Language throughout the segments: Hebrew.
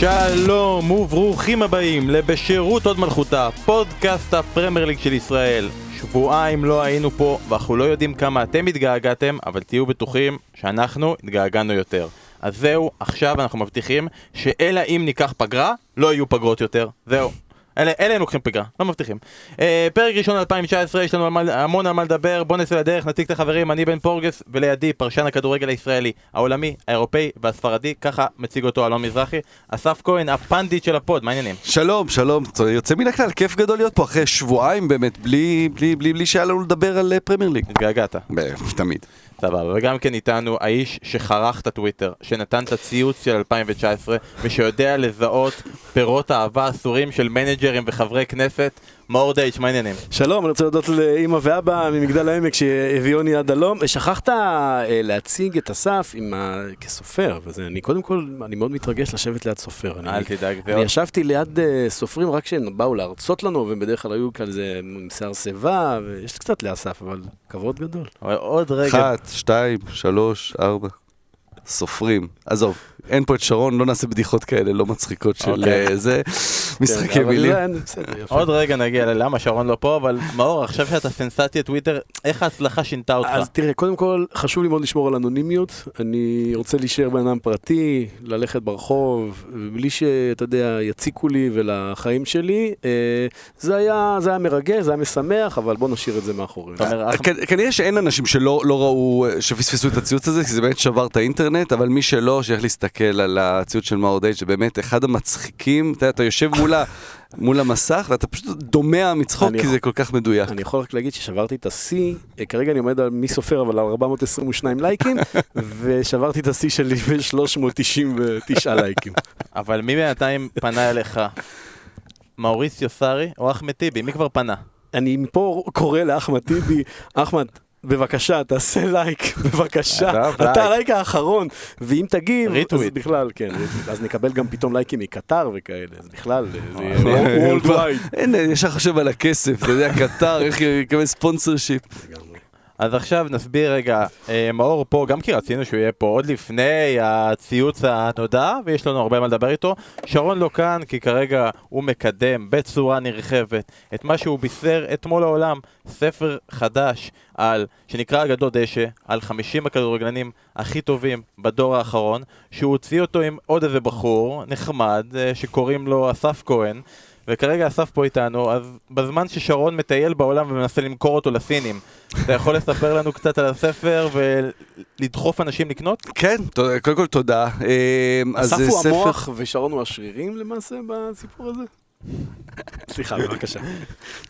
שלום וברוכים הבאים לבשירות הוד מלכותה, פודקאסט הפרמייר ליג של ישראל. שבועיים לא היינו פה ואנחנו לא יודעים כמה אתם התגעגעתם, אבל תהיו בטוחים שאנחנו התגעגענו יותר. אז זהו, עכשיו אנחנו מבטיחים שאלא אם ניקח פגרה, לא יהיו פגרות יותר. זהו. אלא, אלא אם לוקחים פגרה, לא מבטיחים. אה, פרק ראשון 2019, יש לנו המון, המון על מה לדבר, בוא נצא לדרך, נציג את החברים, אני בן פורגס, ולידי פרשן הכדורגל הישראלי, העולמי, האירופאי והספרדי, ככה מציג אותו אלון מזרחי. אסף כהן, ה pundit של ה pod, מה העניינים? שלום, שלום, יוצא מן הכלל, כיף גדול להיות פה אחרי שבועיים באמת, בלי, בלי, בלי, בלי שהיה לנו לדבר על אה, פרמייר ליג. התגעגעת. תמיד. סבבה, וגם כן איתנו האיש שחרך את הטוויטר, שנתן את הציוץ של 2019, ושיודע לזהות פירות אהבה אסורים של מנג'רים וחברי כנסת, מאור דייץ', מה העניינים? שלום, אני רוצה להודות לאימא ואבא ממגדל העמק שהביאוני עד הלום. שכחת אה, להציג את אסף עם ה... כסופר, וזה, אני קודם כל, אני מאוד מתרגש לשבת ליד סופר. אני, אל תדאג, זה אני ישבתי ליד אה, סופרים רק כשהם באו להרצות לנו, והם בדרך כלל היו כזה עם שיער שיבה, ויש קצת לאסף, אבל כבוד גדול. עוד רגע, אחת, שתיים, שלוש, ארבע. סופרים. עזוב, אין פה את שרון, לא נעשה בדיחות כאלה, לא מצחיקות של אוקיי. אה, זה. משחקי כן, אבל מילים. עוד רגע נגיע ללמה שרון לא פה, אבל מאור, עכשיו שאתה סנסציית טוויטר, איך ההצלחה שינתה אותך? אז תראה, קודם כל, חשוב לי מאוד לשמור על אנונימיות. אני רוצה להישאר בן אדם פרטי, ללכת ברחוב, בלי שאתה יודע, יציקו לי ולחיים שלי. אה, זה היה, זה היה מרגש, זה היה משמח, אבל בוא נשאיר את זה מאחורינו. אח- כ- כנראה שאין אנשים שלא לא ראו, שפספסו את הציוץ הזה, כי זה באמת שבר את האינטרנט, אבל מי שלא, שילך להסתכל על הציוץ של מאור דייט, זה באמת אחד המצחיקים, אתה יודע, אתה יושב מול ה- מול המסך ואתה פשוט דומע מצחוק, אני כי יכול- זה כל כך מדויק. אני יכול רק להגיד ששברתי את השיא, אה, כרגע אני עומד על מי סופר, אבל על 422 לייקים, ושברתי את השיא שלי ב-399 לייקים. אבל מי בינתיים פנה אליך? מאוריסיו סארי או אחמד טיבי? מי כבר פנה? אני מפה קורא לאחמד טיבי, אחמד, בבקשה, תעשה לייק, בבקשה, אתה לייק. הלייק האחרון, ואם תגיב, אז. בכלל, כן. אז נקבל גם פתאום לייקים מקטר וכאלה, אז בכלל, זה יהיה world wide. אין, ישר חושב על הכסף, אתה יודע, קטר, איך יקבל sponsorship. אז עכשיו נסביר רגע, אה, מאור פה, גם כי רצינו שהוא יהיה פה עוד לפני הציוץ הנודע, ויש לנו הרבה מה לדבר איתו. שרון לא כאן, כי כרגע הוא מקדם בצורה נרחבת את מה שהוא בישר אתמול לעולם, ספר חדש על, שנקרא אגדות דשא, על 50 הכדורגלנים הכי טובים בדור האחרון, שהוא הוציא אותו עם עוד איזה בחור נחמד, אה, שקוראים לו אסף כהן. וכרגע אסף פה איתנו, אז בזמן ששרון מטייל בעולם ומנסה למכור אותו לסינים, אתה יכול לספר לנו קצת על הספר ולדחוף אנשים לקנות? כן, קודם כל תודה. אה, אז אסף זה הוא המוח ושרון הוא השרירים למעשה בסיפור הזה? סליחה, בבקשה.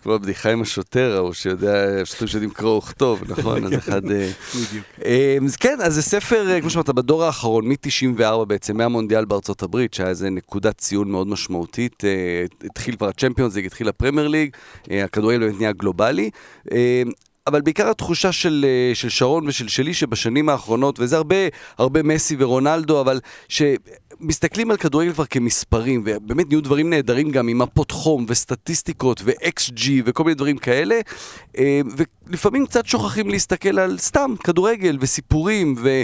כמו הבדיחה עם השוטר ההוא שיודע, שוטרים שיודעים קרוא וכתוב, נכון? אז אחד... אה, בדיוק. אה, אז כן, אז זה ספר, אה, כמו שאמרת, בדור האחרון, מ-94 בעצם, מהמונדיאל בארצות הברית, שהיה איזה נקודת ציון מאוד משמעותית. התחיל כבר הצ'מפיונס ליג, התחיל הפרמייר ליג, הכדורגל באמת נהיה גלובלי. אבל בעיקר התחושה של, של שרון ושל שלי שבשנים האחרונות, וזה הרבה, הרבה מסי ורונלדו, אבל שמסתכלים על כדורגל כבר כמספרים, ובאמת נהיו דברים נהדרים גם עם מפות חום וסטטיסטיקות ו-XG וכל מיני דברים כאלה, אה, ולפעמים קצת שוכחים להסתכל על סתם כדורגל וסיפורים ו...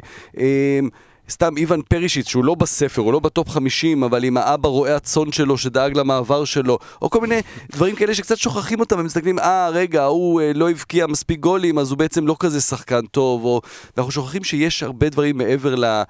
סתם איוון פרישיץ, שהוא לא בספר, הוא לא בטופ 50, אבל עם האבא רועה הצאן שלו שדאג למעבר שלו, או כל מיני דברים כאלה שקצת שוכחים אותם, ומסתכלים, אה, רגע, הוא אה, לא הבקיע מספיק גולים, אז הוא בעצם לא כזה שחקן טוב, או... ואנחנו שוכחים שיש הרבה דברים מעבר ל, אה,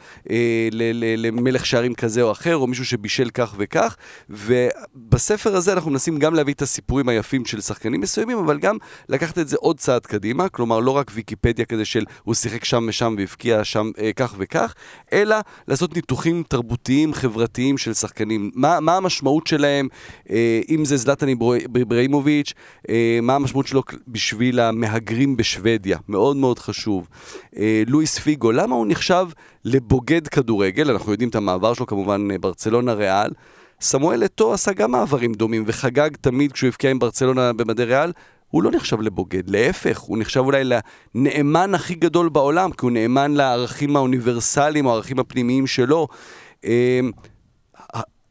ל, ל, למלך שערים כזה או אחר, או מישהו שבישל כך וכך, ובספר הזה אנחנו מנסים גם להביא את הסיפורים היפים של שחקנים מסוימים, אבל גם לקחת את זה עוד צעד קדימה, כלומר לא רק ויקיפדיה כזה של הוא שיחק שם ושם והבקיע שם אה, כך וכך, אלא לעשות ניתוחים תרבותיים, חברתיים של שחקנים. מה, מה המשמעות שלהם, אה, אם זה זלטן איברהימוביץ', אה, מה המשמעות שלו בשביל המהגרים בשוודיה, מאוד מאוד חשוב. אה, לואיס פיגו, למה הוא נחשב לבוגד כדורגל? אנחנו יודעים את המעבר שלו, כמובן ברצלונה ריאל. סמואל אתו עשה גם מעברים דומים וחגג תמיד כשהוא הבקיע עם ברצלונה במדי ריאל. הוא לא נחשב לבוגד, להפך, הוא נחשב אולי לנאמן הכי גדול בעולם, כי הוא נאמן לערכים האוניברסליים או הערכים הפנימיים שלו. אה,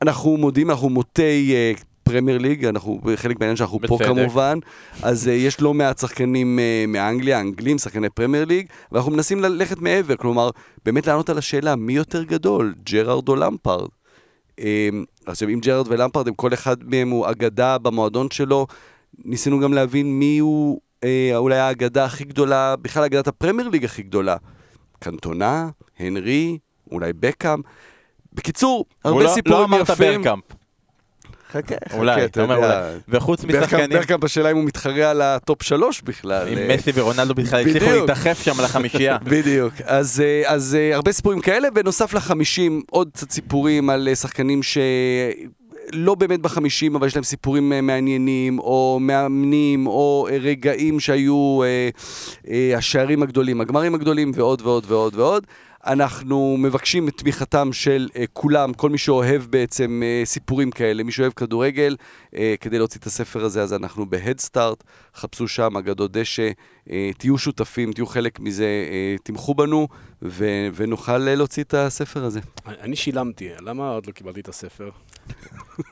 אנחנו מודים, אנחנו מוטי אה, פרמייר ליג, אנחנו חלק מהעניין שאנחנו פה בצדק. כמובן, אז אה, יש לא מעט שחקנים אה, מאנגליה, אנגלים, שחקני פרמייר ליג, ואנחנו מנסים ללכת מעבר, כלומר, באמת לענות על השאלה, מי יותר גדול, ג'רארד או למפארד? אה, עכשיו, אם ג'רארד ולמפרד, הם כל אחד מהם הוא אגדה במועדון שלו, ניסינו גם להבין מי הוא אה, אולי האגדה הכי גדולה, בכלל אגדת הפרמייר ליג הכי גדולה. קנטונה, הנרי, אולי בקאם. בקיצור, הרבה לא- סיפורים לא אמרת יפים. ברקאמפ. חכה, חכה, אולי, אתה אומר. אולי. וחוץ משחקנים, ברקאמפ השאלה אם הוא מתחרה על הטופ שלוש בכלל. אם מסי ורונלדו בכלל הצליחו. להידחף שם לחמישייה. בדיוק. אז, אה, אז אה, הרבה סיפורים כאלה, בנוסף לחמישים, עוד קצת סיפורים על אה, שחקנים ש... לא באמת בחמישים, אבל יש להם סיפורים אה, מעניינים, או מאמנים, או אה, רגעים שהיו אה, אה, השערים הגדולים, הגמרים הגדולים, ועוד ועוד ועוד ועוד. אנחנו מבקשים את תמיכתם של אה, כולם, כל מי שאוהב בעצם אה, סיפורים כאלה, מי שאוהב כדורגל, אה, כדי להוציא את הספר הזה, אז אנחנו בהדסטארט, חפשו שם אגדות דשא, אה, תהיו שותפים, תהיו חלק מזה, אה, תמכו בנו, ו- ונוכל אה, להוציא את הספר הזה. אני שילמתי, למה עוד לא קיבלתי את הספר?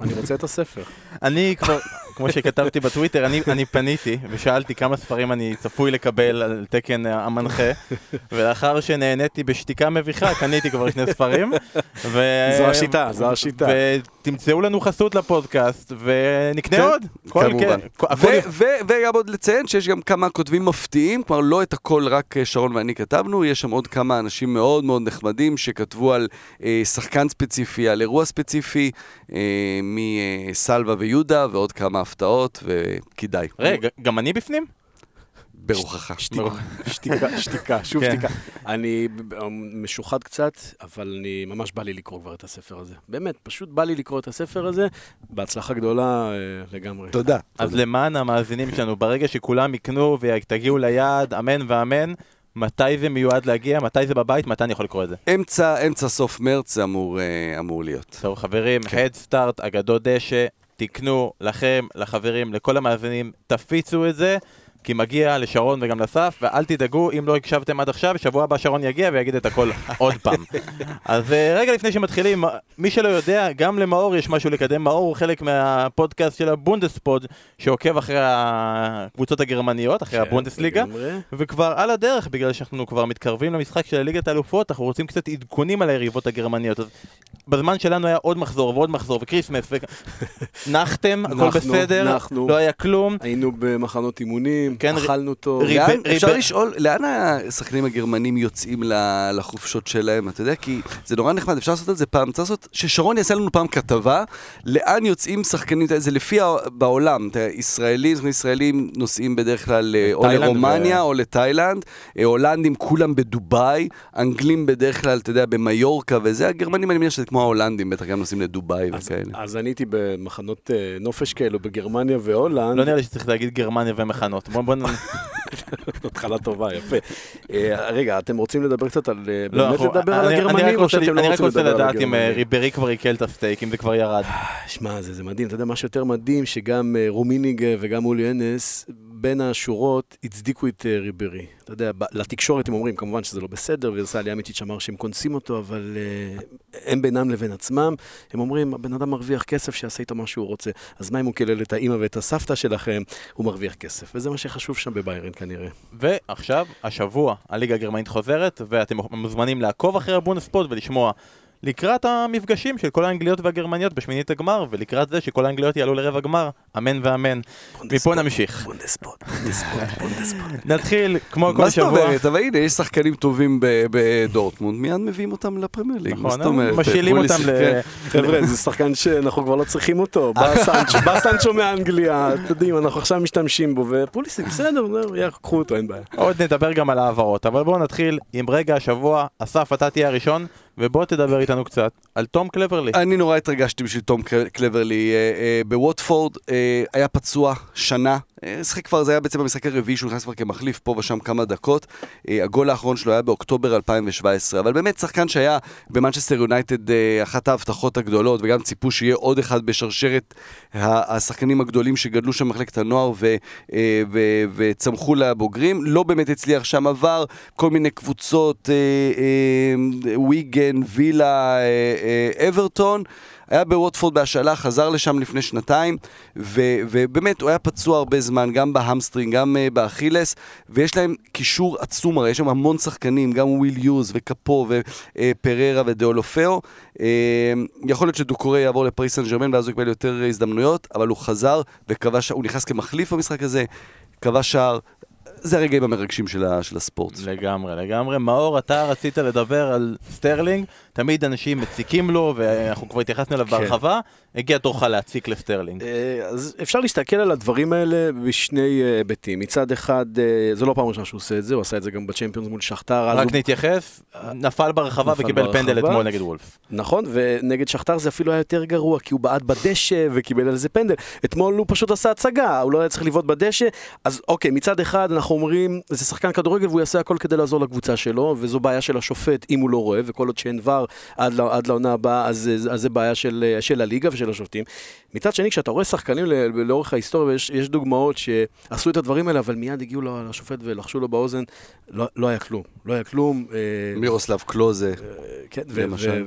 אני רוצה את הספר. אני כבר, כמו שכתבתי בטוויטר, אני, אני פניתי ושאלתי כמה ספרים אני צפוי לקבל על תקן המנחה, ולאחר שנהניתי בשתיקה מביכה, קניתי כבר שני ספרים. ו... זו השיטה, זו השיטה. ותמצאו לנו חסות לפודקאסט, ונקנה כן, עוד. כל- כמובן. כן, וגם עוד לציין שיש גם כמה כותבים מפתיעים, כלומר לא את הכל רק אה, שרון ואני כתבנו, יש שם עוד כמה אנשים מאוד מאוד נחמדים שכתבו על אה, שחקן ספציפי, על אירוע ספציפי, אה, מסלווה ויהודה ועוד כמה הפתעות, וכדאי. רגע, גם אני בפנים? ברוחך. שתיקה, שתיקה, שוב כן. שתיקה. אני משוחד קצת, אבל אני ממש בא לי לקרוא כבר את הספר הזה. באמת, פשוט בא לי לקרוא את הספר הזה. בהצלחה גדולה אה, לגמרי. תודה. אז למען המאזינים שלנו, ברגע שכולם יקנו ותגיעו ליעד, אמן ואמן, מתי זה מיועד להגיע, מתי זה בבית, מתי אני יכול לקרוא את זה? אמצע, אמצע סוף מרץ זה אמור, אה, אמור להיות. טוב חברים, כן. Head Start, אגדות דשא, תקנו לכם, לחברים, לכל המאזינים, תפיצו את זה, כי מגיע לשרון וגם לסף, ואל תדאגו, אם לא הקשבתם עד עכשיו, שבוע הבא שרון יגיע ויגיד את הכל עוד פעם. אז אה, רגע לפני שמתחילים, מי שלא יודע, גם למאור יש משהו לקדם. מאור הוא חלק מהפודקאסט של הבונדספוד, שעוקב אחרי הקבוצות הגרמניות, אחרי כן, הבונדסליגה. וכבר על הדרך, בגלל שאנחנו כבר מתקרבים למשחק של ליגת האלופות, אנחנו רוצים קצת עדכונים על היריבות הגרמניות. אז בזמן שלנו היה עוד מחזור ועוד מחזור וכריסמס, ו... נחתם, הכל בסדר. לא היה כלום. היינו במחנות אימונים, כן, אכלנו טוב. ריב- לאן, ריב- אפשר לשאול, לאן השחקנים הגרמנים יוצאים ל- לחופשות שלהם? אתה יודע, כי זה נורא נחמד, אפשר לעשות את זה פעם, צריך לעשות, ששרון יעשה לנו פעם כתבה, לאן יוצאים שחקנים, זה לפי בעולם, אתה יודע, ישראלים, ישראלים נוסעים בדרך כלל אה, או לרומניה ו- או לתאילנד, אה, הולנדים כולם בדובאי, אנגלים בדרך כלל, אתה יודע, במיורקה וזה, הגרמנים אני מניח שזה כמו ההולנדים, בטח גם נוסעים לדובאי וכאלה. אז אני הייתי במחנות אה, נופש כאלו בגרמניה והולנד. לא נראה לי שצריך להגיד גרמניה ומחנות. בוא בוא נ... התחלה טובה, יפה. אה, רגע, אתם רוצים לדבר קצת על... אה, לא, באמת לדבר על אני- אני רק הגרמנים, או רוצה- שאתם לא אני רק רוצים רוצה לדבר על לדעת אם אה, הגרמנים? ריברי כבר עיכל את הסטייק, אם זה כבר ירד. שמע, זה, מדהים, אתה יודע מה שיותר מדהים, שגם רומיניג וגם אולי אנס, בין השורות, הצדיקו את אה, ריברי. אתה יודע, לתקשורת הם אומרים, כמובן שזה לא בסדר, וסלי אמיצ'יץ' אמר שהם קונסים אותו, אבל אה, הם בינם לבין עצמם, הם אומרים, הבן אדם מרוויח כסף, שיעשה איתו מה שהוא רוצה. אז מה אם הוא קילל את האימא ואת הסבתא שלכם, הוא מרוויח כסף. וזה מה שחשוב שם בביירן כנראה. ועכשיו, השבוע, הליגה הגרמנית חוזרת, ואתם מוזמנים לעקוב אחרי הבונדספורט ולשמוע לקראת המפגשים של כל האנגליות והגרמניות בשמינית הגמר, ולקראת זה שכל האנגליות יעלו לרבע גמר, אמן ואמן. מפה נמשיך. בונדספוט, בונדספוט, בונדספוט. נתחיל, כמו כל מה זאת שבוע. אומרת? אבל הנה, יש שחקנים טובים בדורטמונד, מיד מביאים אותם לפרמייר ליג. מה נכון, זאת אומרת? משאילים פוליס- אותם כן. ל... חבר'ה, זה שחקן שאנחנו כבר לא צריכים אותו. בא סנצ'ו, מאנגליה, אתם יודעים, אנחנו עכשיו משתמשים בו, ופוליסיק, בסדר, קחו אותו, אין בעיה. עוד נדבר גם על העברות, אבל בואו נתחיל עם רגע השבוע. אסף, אתה תהיה הראשון, ובוא תדבר איתנו קצת על תום קלברלי. אני נורא התרגשתי בשביל תום קל- קלברלי. אה, אה, בווטפורד אה, היה פצוע שנה. שיחק כבר, זה היה בעצם המשחק הרביעי שהוא נכנס כבר כמחליף פה ושם כמה דקות. הגול האחרון שלו היה באוקטובר 2017. אבל באמת שחקן שהיה במנצ'סטר יונייטד אחת ההבטחות הגדולות, וגם ציפו שיהיה עוד אחד בשרשרת השחקנים הגדולים שגדלו שם במחלקת הנוער ו, ו, וצמחו לבוגרים. לא באמת הצליח שם, עבר כל מיני קבוצות, אה, ויגן, וילה, אה, אה, אברטון. היה בווטפורד בהשאלה, חזר לשם לפני שנתיים, ו- ובאמת, הוא היה פצוע הרבה זמן, גם ב hamstring, גם אה, ב Achilles, ויש להם קישור עצום, הרי יש שם המון שחקנים, גם וויל יוז וקפו ופררה ודאולופאו. אה, יכול להיות שדוקורי יעבור לפריס סן ג'רמן, ואז הוא יקבל יותר הזדמנויות, אבל הוא חזר וכבש, הוא נכנס כמחליף במשחק הזה, כבש שער. זה הרגעים המרגשים של, ה, של הספורט. לגמרי, לגמרי. מאור, אתה רצית לדבר על סטרלינג, תמיד אנשים מציקים לו, ואנחנו כבר התייחסנו אליו כן. בהרחבה, הגיע תורך להציק לסטרלינג. אה, אז אפשר להסתכל על הדברים האלה בשני אה, היבטים. מצד אחד, אה, זו לא פעם ראשונה שהוא עושה את זה, הוא עשה את זה גם בצ'מפיונס מול שכתר. רק הוא- נתייחס, נפל ברחבה נפל וקיבל פנדל ברחבה. אתמול נגד וולבס. נכון, ונגד שכתר זה אפילו היה יותר גרוע, כי הוא בעט בדשא וקיבל על זה פנדל. אתמול הוא פשוט עשה הצגה, הוא לא היה צריך לבעוט בדשא. אז אוקיי, מצד אחד אנחנו אומרים, זה שחקן כדורגל והוא יעשה הכל כדי לעזור לקבוצה שלו, וזו בעיה של השופט אם הוא לא רואה, וכל עוד שאין ור עד, ל- עד לעונה הבאה, אז, אז זה בעיה של, של הליגה ושל השופטים. מצד שני, כשאתה רואה שחקנים לאורך ההיסטוריה, ויש יש דוגמאות שעשו את הדברים האלה, אבל מיד הגיעו לשופט ולחשו לו באוזן, לא, לא היה כלום. לא היה כלום. אה, מירוסלב קלוזה. כן, ו- למשל.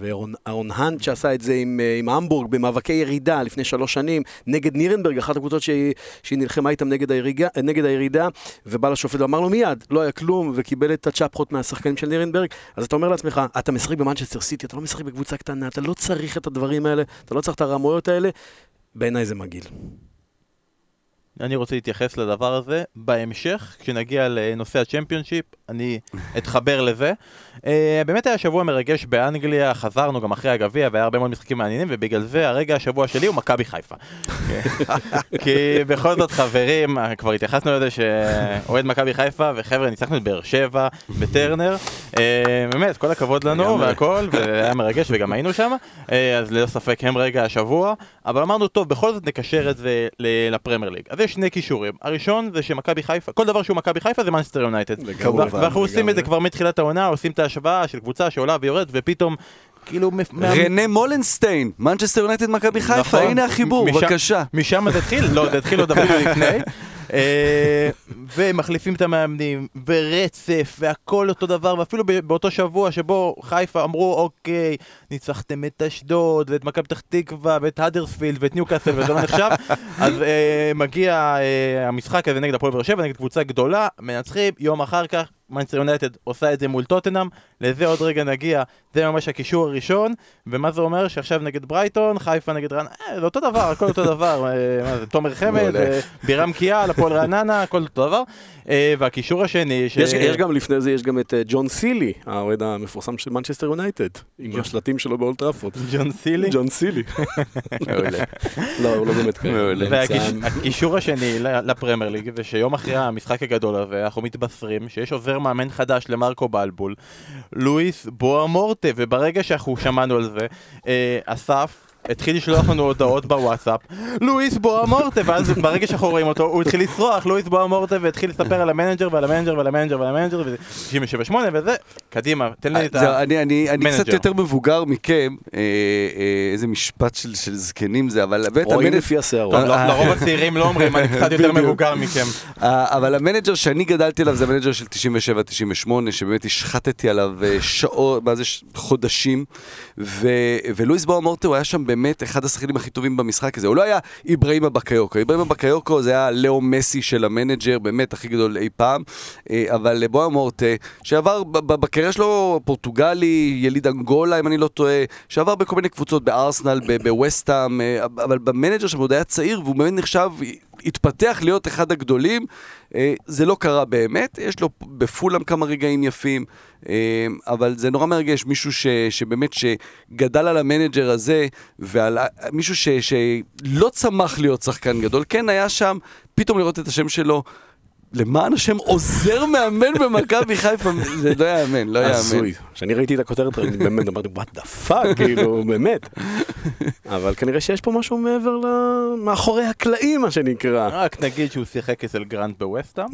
ואהרון האנט שעשה את זה עם, אה, עם המבורג במאבקי ירידה לפני שלוש שנים, נגד נירנברג, אחת הקבוצות שהיא, שהיא נלחמה איתם נגד הירידה, נגד הירידה, ובא לשופט ואמר לו מיד, לא היה כלום, וקיבל את הצ'פחות מהשחקנים של נירנברג, אז אתה אומר לעצמך, אתה משחק במנצ'סטר סיטי, אתה לא משחק בקבוצה קטנה, אתה לא צריך את הדברים האלה, אתה לא צריך את הרמויות האלה, בעיניי זה מגעיל. אני רוצה להתייחס לדבר הזה בהמשך, כשנגיע לנושא הצ'מפיונשיפ, אני אתחבר לזה. Uh, באמת היה שבוע מרגש באנגליה, חזרנו גם אחרי הגביע והיה הרבה מאוד משחקים מעניינים, ובגלל זה הרגע השבוע שלי הוא מכבי חיפה. כי בכל זאת חברים, כבר התייחסנו לזה שאוהד מכבי חיפה, וחבר'ה ניצחנו את באר שבע בטרנר. Uh, באמת, כל הכבוד לנו. והכל, והיה מרגש וגם היינו שם, uh, אז ללא ספק הם רגע השבוע, אבל אמרנו, טוב, בכל זאת נקשר את זה לפרמייר ליג. אז יש שני כישורים. הראשון זה שמכבי חיפה, כל דבר שהוא מכבי חיפה זה מנסטר יונייטד. ואנחנו עושים את זה. כבר מתחילת העונה, עושים את ההשוואה של קבוצה שעולה ויורדת, ופתאום, כאילו... רנה מולנסטיין, מנצ'סטר יונייטד מכבי חיפה, נכון. הנה החיבור, בבקשה. משם זה התחיל? לא, זה התחיל עוד אפילו לפני. אה, ומחליפים את המאמנים, ורצף, והכל אותו דבר, ואפילו באותו שבוע שבו חיפה אמרו, אוקיי, ניצחתם את אשדוד, ואת מכבי פתח תקווה, ואת האדרספילד, ואת ניוקאסל, וזה לא נחשב, אז אה, מגיע אה, המשחק הזה נגד הפועל באר שבע, נגד קבוצה גדולה, מנצחים, יום אחר כך, מנצ'סטר יונייטד עושה את זה מול טוטנאם, לזה עוד רגע נגיע, זה ממש הקישור הראשון, ומה זה אומר? שעכשיו נגד ברייטון, חיפה נגד רעננה, אה, זה אותו דבר, הכל אותו דבר, אה, זה, תומר חמד. אה, בירם כיאל, הפועל רעננה, הכל אותו דבר, אה, והקישור השני, ש... יש, יש גם לפני זה, יש גם את אה, ג'ון סילי, האוהד המפורסם של מנצ'סטר יונייטד, עם ג'ון- השלטים שלו באולד טראפורד. ג'ון סילי, ג'ון סילי. מעולה. לא, הוא לא באמת. מעולה. והקישור השני ל- לפרמייר ליג זה שיום אחרי המשחק הגדול הזה אנחנו מתבשרים שיש עוזר מאמן חדש למרקו בלבול לואיס בואמורטה וברגע שאנחנו שמענו על זה אה, אסף התחיל לשלוח לנו הודעות בוואטסאפ לואיס בואמורטה ואז ברגע שאנחנו רואים אותו הוא התחיל לצרוח לואיס בואמורטה והתחיל לספר על המנג'ר ועל המנג'ר ועל המנג'ר ועל המנג'ר וזה 97-8 וזה קדימה תן לי את זהו, ה... אני, אני, אני קצת. יותר מבוגר מכם, אה, אה, איזה משפט של, של זקנים זה, אבל באמת רואים המנג'ר, לפי השערות. לא- לרוב הצעירים לא אומרים אני קצת יותר. מבוגר מכם אה, אבל המנג'ר שאני גדלתי עליו זה המנג'ר של 97-98, שבאמת השחתתי עליו אה, שעות, מה זה, חודשים, ו, ולואיס באומורטה הוא היה שם באמת אחד השחקנים הכי טובים במשחק הזה, הוא לא היה איברהימה בקאיוקו, איברהימה בקאיוקו זה היה לאו מסי של המנג'ר, באמת הכי גדול אי פעם, אה, אבל באומורטה, שעבר ב- ב- בקריירה שלו פורטוגלי, יליד אנגולה אם אני לא טועה, שעבר בכל מיני קבוצות בארסנל, ב- בווסטהאם, אה, אבל במנג'ר שם עוד היה צעיר והוא באמת נחשב, התפתח להיות אחד הגדולים, אה, זה לא קרה באמת, יש לו בפולאם כמה רגעים יפים, אה, אבל זה נורא מרגש, מישהו ש, שבאמת שגדל על המנג'ר הזה, ועל ה- מישהו ש, שלא צמח להיות שחקן גדול, כן היה שם, פתאום לראות את השם שלו. למען השם עוזר מאמן במכבי חיפה, זה לא יאמן, לא יאמן. הזוי. כשאני ראיתי את הכותרת, אני באמת אמרתי, what the fuck, כאילו, באמת. אבל כנראה שיש פה משהו מעבר ל... מאחורי הקלעים, מה שנקרא. רק נגיד שהוא שיחק אצל גרנט בווסטהאם.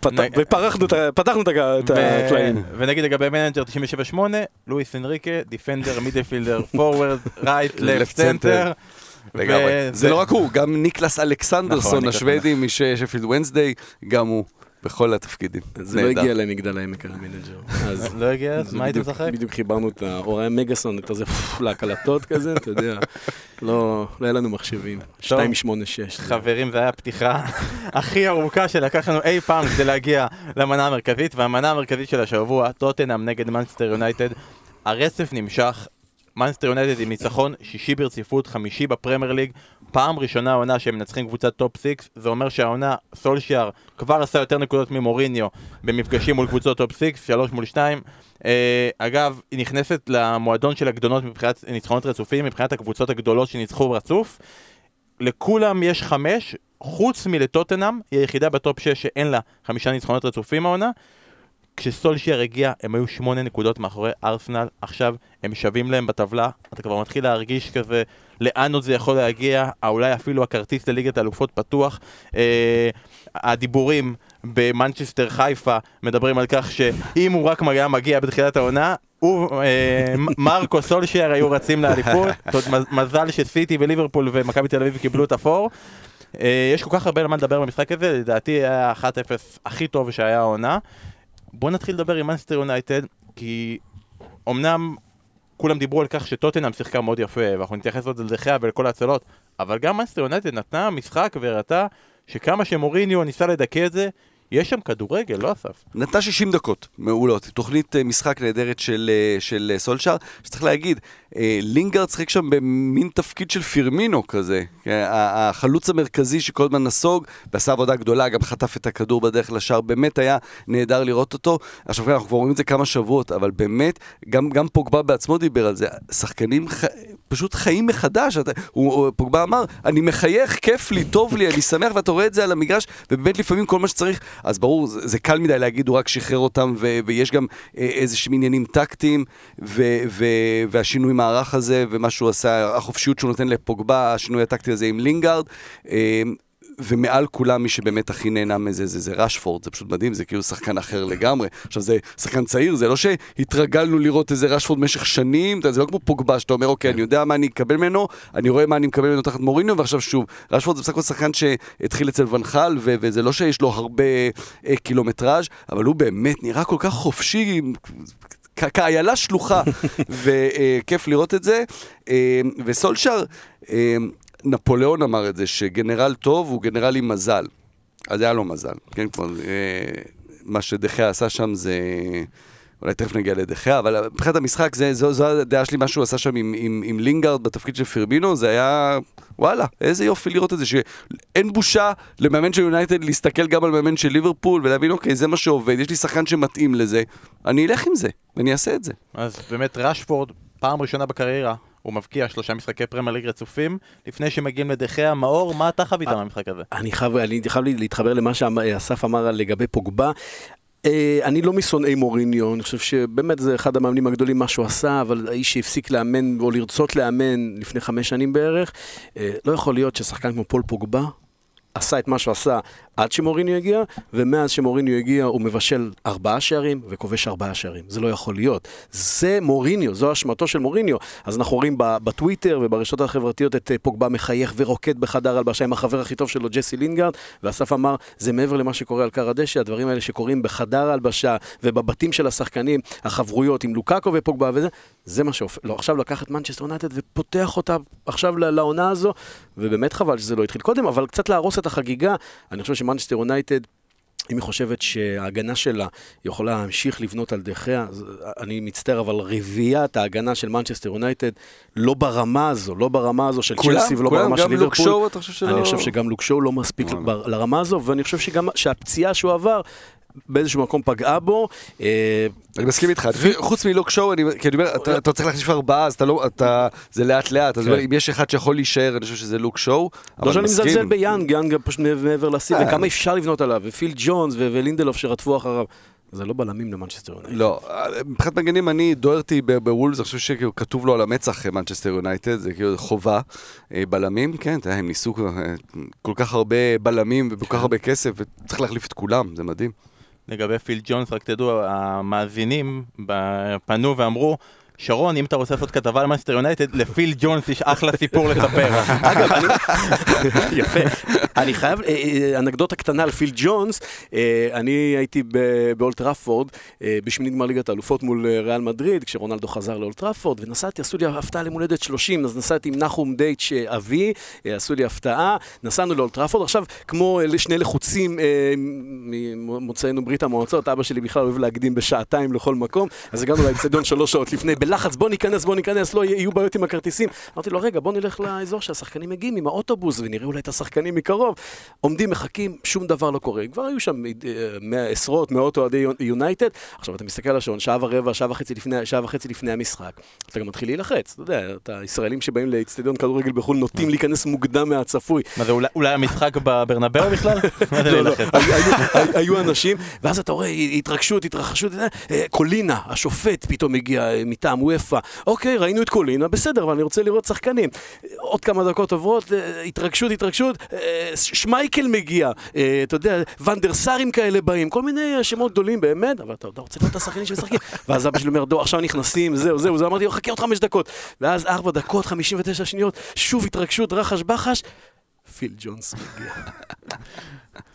פת- ופרחנו את הקלעים. ונגיד לגבי מנג'ר 97-8, לואיס אנריקה, defender, midfielder, forward, right, left, center. לגמרי. זה לא רק הוא, גם ניקלס נכון, אלכסנדרסון ניקלס השוודי משפילד ונסדיי, גם הוא. בכל התפקידים. זה לא הגיע למגדל העמק המנג'ר. אז לא הגיע? מה הייתם בדיוק- משחק? בדיוק חיברנו את האטארי מגאסון, את הזה לקלטות כזה, אתה יודע. לא לא היה לנו מחשבים. 286. זה- חברים, זו הייתה הפתיחה הכי ארוכה שלקח לנו אי פעם כדי להגיע למנה המרכזית, והמנה המרכזית של השבוע, טוטנאם נגד מנצ'סטר יונייטד. הרצף נמשך, מנצ'סטר יונייטד עם ניצחון שישי ברציפות, חמישי בפרמייר ליג, פעם ראשונה העונה שהם מנצחים קבוצת טופ 6, זה אומר שהעונה, סולשיאר כבר עשה יותר נקודות ממוריניו במפגשים מול קבוצות טופ 6, 3 מול 2. Uh, אגב, היא נכנסת למועדון של הגדולות מבחינת ניצחונות רצופים, מבחינת הקבוצות הגדולות שניצחו רצוף. לכולם יש חמש, חוץ מלטוטנאם, היא היחידה בטופ 6 שאין לה חמישה ניצחונות רצופים העונה. כשסולשייר הגיע, הם היו שמונה נקודות מאחורי ארסנל, עכשיו הם שווים להם בטבלה, אתה כבר מתחיל להרגיש כזה לאן עוד זה יכול להגיע, אה, אולי אפילו הכרטיס לליגת האלופות פתוח. אה, הדיבורים במנצ'סטר חיפה מדברים על כך שאם הוא רק היה מגיע בתחילת העונה, הוא, אה, מרקו סולשייר היו רצים לאליפות, מזל שסיטי וליברפול ומכבי תל אביב קיבלו את הפור. אה, יש כל כך הרבה על מה לדבר במשחק הזה, לדעתי היה 1-0 הכי טוב שהיה העונה. בואו נתחיל לדבר עם מנסטר יונייטד, כי אמנם כולם דיברו על כך שטוטנאם שיחקה מאוד יפה, ואנחנו נתייחס עוד לדחיה ולכל ההצלות, אבל גם מנסטר יונייטד נתנה משחק והראתה שכמה שמוריניו ניסה לדכא את זה, יש שם כדורגל, לא אסף? נתנה 60 דקות מעולות, תוכנית אה, משחק נהדרת של, אה, של אה, סולשאר, שצריך להגיד, לינגארד שיחק שם במין תפקיד של פירמינו כזה, אה, החלוץ המרכזי שכל הזמן נסוג, ועשה עבודה גדולה, גם חטף את הכדור בדרך לשער, באמת היה נהדר לראות אותו. עכשיו אנחנו כבר רואים את זה כמה שבועות, אבל באמת, גם, גם פוגבה בעצמו דיבר על זה, שחקנים ח... פשוט חיים מחדש, אתה, הוא, הוא, פוגבה אמר, אני מחייך, כיף לי, טוב לי, אני שמח, ואתה רואה את זה על המגרש, ובאמת לפעמים כל מה שצריך, אז ברור, זה, זה קל מדי להגיד, הוא רק שחרר אותם, ו, ויש גם אה, איזה שהם עניינים טקטיים, ו, ו, והשינוי מערך הזה, ומה שהוא עשה, החופשיות שהוא נותן לפוגבה, השינוי הטקטי הזה עם לינגארד. אה, ומעל כולם מי שבאמת הכי נהנה מזה זה, זה רשפורד, זה פשוט מדהים, זה כאילו שחקן אחר לגמרי. עכשיו זה שחקן צעיר, זה לא שהתרגלנו לראות איזה רשפורד במשך שנים, זה לא כמו פוגבה שאתה אומר, אוקיי, אני יודע מה אני אקבל ממנו, אני רואה מה אני מקבל ממנו תחת מוריניו, ועכשיו שוב, רשפורד זה בסך הכל שחקן שהתחיל אצל ונחל, ו- וזה לא שיש לו הרבה אה, קילומטראז', אבל הוא באמת נראה כל כך חופשי, כאיילה שלוחה, וכיף לראות את זה. אה, וסולשר, אה, נפוליאון אמר את זה, שגנרל טוב הוא גנרל עם מזל. אז היה לו מזל, כן? כבר, אה, מה שדחיה עשה שם זה... אולי תכף נגיע לדחיה, אבל מבחינת המשחק, זה, זו, זו הדעה שלי, מה שהוא עשה שם עם, עם, עם לינגארד בתפקיד של פירמינו, זה היה, וואלה, איזה יופי לראות את זה, שאין בושה למאמן של יונייטד להסתכל גם על מאמן של ליברפול ולהבין, אוקיי, זה מה שעובד, יש לי שחקן שמתאים לזה, אני אלך עם זה, ואני אעשה את זה. אז באמת רשפורד, פעם ראשונה בקריירה, הוא מבקיע שלושה משחקי פרמייר ליג רצופים, לפני שמגיעים לדה חאה, מאור, מה אתה חווית מהמשחק הזה? אני חייב, אני חייב להתחבר למה שאסף אמר לגבי פוגבה. אה, אני לא משונאי מוריניו, אני חושב שבאמת זה אחד המאמנים הגדולים מה שהוא עשה, אבל האיש שהפסיק לאמן או לרצות לאמן לפני חמש שנים בערך, אה, לא יכול להיות ששחקן כמו פול פוגבה עשה את מה שהוא עשה עד שמוריניו הגיע, ומאז שמוריניו הגיע הוא מבשל ארבעה שערים וכובש ארבעה שערים. זה לא יכול להיות. זה מוריניו, זו אשמתו של מוריניו. אז אנחנו רואים בטוויטר וברשתות החברתיות את אה, פוגבה מחייך ורוקד בחדר הלבשה עם החבר הכי טוב שלו, ג'סי לינגארד, ואסף אמר, זה מעבר למה שקורה על קר הדשא, הדברים האלה שקורים בחדר ההלבשה ובבתים של השחקנים, החברויות עם לוקאקו ופוגבה וזה, זה מה שהופך, לא, עכשיו לקח את מנצ'סטר יונייטד ופותח אותה עכשיו לעונה הזו, ובאמת חבל שזה לא התחיל קודם, אבל קצת להרוס את החגיגה. אני חושב שמנצ'סטר יונייטד, אם היא חושבת שההגנה שלה יכולה להמשיך לבנות על דה חאה, אז אני מצטער, אבל רביעיית ההגנה של מנצ'סטר יונייטד לא ברמה הזו, לא ברמה הזו של קומפני, צ'לסי ולא כולם, ברמה של גם לוק ליברפול. שואו, אתה חושב שלא... אני חושב שגם לוק שואו לא מספיק לרמה הזו, ואני חושב שגם שהפציעה שהוא עבר באיזשהו מקום פגעה בו. אה, אני מסכים איתך, חוץ מלוק שואו, אני כי אני אומר, אתה- אתה צריך להחליף ארבעה, אז אתה לא, אתה, זה לאט לאט, אז כן. אם יש אחד שיכול להישאר, אני חושב שזה לוק שואו, לא אבל שאני מסכים. מזלזל ביאנג, יאנג פשוט מעבר לשיא, אה. וכמה אפשר לבנות עליו, ופיל ג'ונס ולינדלוף שרדפו אחריו. זה לא בלמים למנצ'סטר יונייטד. לא, מבחינת מגנים אני, דוארטי ב- בוולס, אני חושב שכאילו כתוב לו על המצח מנצ'סטר יונייטד, זה כאילו חובה. אה, בלמים, כן, אתה יודע, הם ניסו אה, כל כך הרבה בלמים וכל כך הרבה כסף, וצריך להחליף את כולם, זה מדהים. לגבי פיל ג'ונס, רק תדעו, המאזינים פנו ואמרו, שרון, אם אתה רוצה לעשות כתבה על מנצ'סטר יונייטד, לפיל ג'ונס יש אחלה סיפור לספר. אגב, אני... יפה. אני חייב, אה, אה, אנקדוטה קטנה על פיל ג'ונס, אה, אני הייתי באולד טראפורד בשמינית גמר ליגת האלופות מול ריאל מדריד, כשרונלדו חזר לאולד טראפורד, ונסעתי, עשו לי הפתעה להולדת 30, אז נסעתי עם נחום דייטש אבי, עשו לי הפתעה, נסענו לאולטראפורד, עכשיו, כמו שני לחוצים ממוצאינו ברית המועצות, אבא שלי בכלל אוהב להקדים בשעתיים לכל מקום, אז הגענו לאצטדיון שלוש שעות לפני, בלחץ, בוא ניכנס, בוא ניכנס, לא יהיו בעיות עם הכרטיסים. אמרתי לו, רגע, בוא נלך לאזור. עומדים, מחכים, שום דבר לא קורה. כבר היו שם אה, עשרות, מאות אוהדי יונייטד. עכשיו, אתה מסתכל על השעון, שעה ורבע, שעה וחצי לפני, שעה וחצי לפני המשחק. אתה גם מתחיל להילחץ, אתה יודע, אתה ישראלים שבאים לאצטדיון כדורגל בחו"ל נוטים להיכנס מוקדם מהצפוי. מה זה, אולי- המשחק בברנבאו בכלל? לא, לא? היו- אנשים, ואז אתה רואה התרגשות, התרחשות, אה, קולינה, השופט פתאום הגיע אה, מטעם וופא, אוקיי, ראינו את קולינה, בסדר, אבל אני רוצה לראות שחקנים. עוד כמה דקות עוברות, אה, התרגשות, התרגשות, אה, שמייקל מגיע, אה, אתה יודע, ונדרסרים כאלה באים, כל מיני אה, שמות גדולים באמת, אבל אתה רוצה לראות את השחקנים שמשחקים. ואז אבא שלי אומר, דור, עכשיו נכנסים, זהו, זהו, זהו, אמרתי לו, חכה עוד חמש דקות. ואז ארבע דקות, 59 שניות, שוב התרגשות, רחש בחש. פיל ג'ונס מגיע.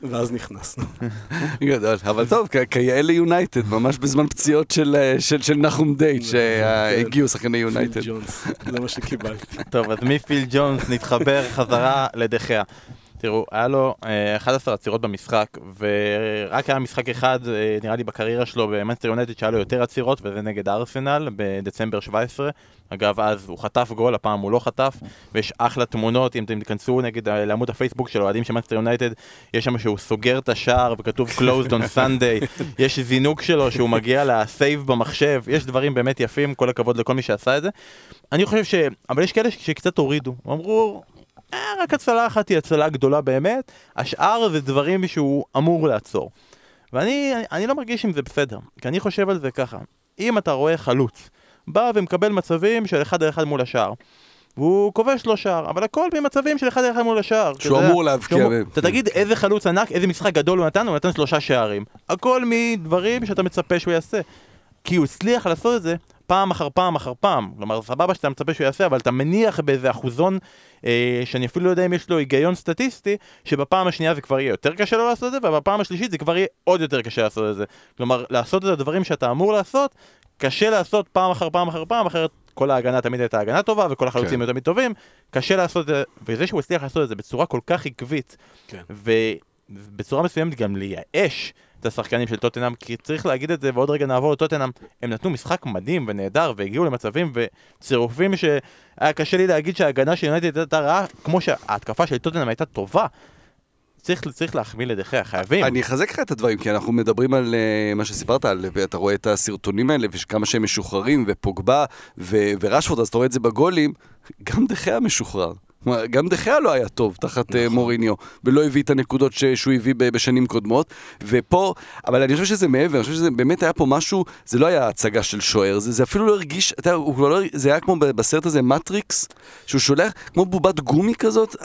ואז נכנסנו. גדול, אבל טוב, כיאה ליונייטד, ממש בזמן פציעות של, אה, של, של נחום דייט, שהגיעו שחקני יונייטד. פיל ג'ונס, זה מה שקיבלתי. טוב, אז מפיל ג'ונס נתחבר חזרה לדה חאה. תראו, היה לו אה, 11 עצירות במשחק, ורק היה משחק אחד, אה, נראה לי בקריירה שלו במנצ'סטר יונייטד, שהיה לו יותר עצירות, וזה נגד ארסנל בדצמבר 17. אגב, אז הוא חטף גול, הפעם הוא לא חטף, ויש אחלה תמונות, אם אתם תיכנסו נגד אה, לעמוד הפייסבוק של אוהדים של מנסטר יונייטד, יש שם שהוא סוגר את השער וכתוב closed on Sunday, יש זינוק שלו שהוא מגיע לסייב במחשב, יש דברים באמת יפים, כל הכבוד לכל מי שעשה את זה. אני חושב ש... אבל יש כאלה שקצת הורידו, אמרו, אה, רק הצלה אחת היא הצלה גדולה באמת, השאר זה דברים שהוא אמור לעצור. ואני אני, אני לא מרגיש עם זה בסדר, כי אני חושב על זה ככה, אם אתה רואה חלוץ, בא ומקבל מצבים של אחד על אחד מול השער, והוא כובש לו שער, אבל הכל ממצבים של אחד על אחד מול השער. שהוא אמור להבקיע. אתה תגיד איזה חלוץ ענק, איזה משחק גדול הוא נתן, הוא נתן שלושה שערים. הכל מדברים שאתה מצפה שהוא יעשה. כי הוא הצליח לעשות את זה פעם אחר פעם אחר פעם. כלומר, סבבה שאתה מצפה שהוא יעשה, אבל אתה מניח באיזה אחוזון, אה, שאני אפילו לא יודע אם יש לו היגיון סטטיסטי, שבפעם השנייה זה כבר יהיה יותר קשה לו לעשות את זה, ובפעם השלישית זה כבר יהיה עוד יותר קשה לעשות את זה. כלומר, לעשות את הדברים שאתה אמור לעשות, קשה לעשות פעם אחר פעם אחר פעם, אחרת כל ההגנה תמיד הייתה הגנה טובה, וכל החלוצים כן. היו תמיד טובים. קשה לעשות את זה, וזה שהוא הצליח לעשות את זה בצורה כל כך עקבית, כן. ובצורה מסוימת גם לייאש את השחקנים של טוטנאם, כי צריך להגיד את זה, ועוד רגע נעבור לטוטנאם, הם נתנו משחק מדהים ונהדר, והגיעו למצבים וצירופים שהיה קשה לי להגיד שההגנה של יונייטד הייתה רעה, כמו שההתקפה של טוטנאם הייתה טובה. צריך, צריך להחמיא לדחיה, חייבים. אני אחזק לך את הדברים, כי אנחנו מדברים על uh, מה שסיפרת, על, ואתה רואה את הסרטונים האלה, וכמה שהם משוחררים, ופוגבה, ורשפורד, אז אתה רואה את זה בגולים, גם דחיה משוחרר. גם דחיה לא היה טוב תחת נכון. מוריניו, ולא הביא את הנקודות ש- שהוא הביא ב- בשנים קודמות, ופה, אבל אני חושב שזה מעבר, אני חושב שזה באמת היה פה משהו, זה לא היה הצגה של שוער, זה, זה אפילו לא הרגיש, אתה הוא כבר לא, זה היה כמו בסרט הזה, מטריקס, שהוא שולח כמו בובת גומי כזאת,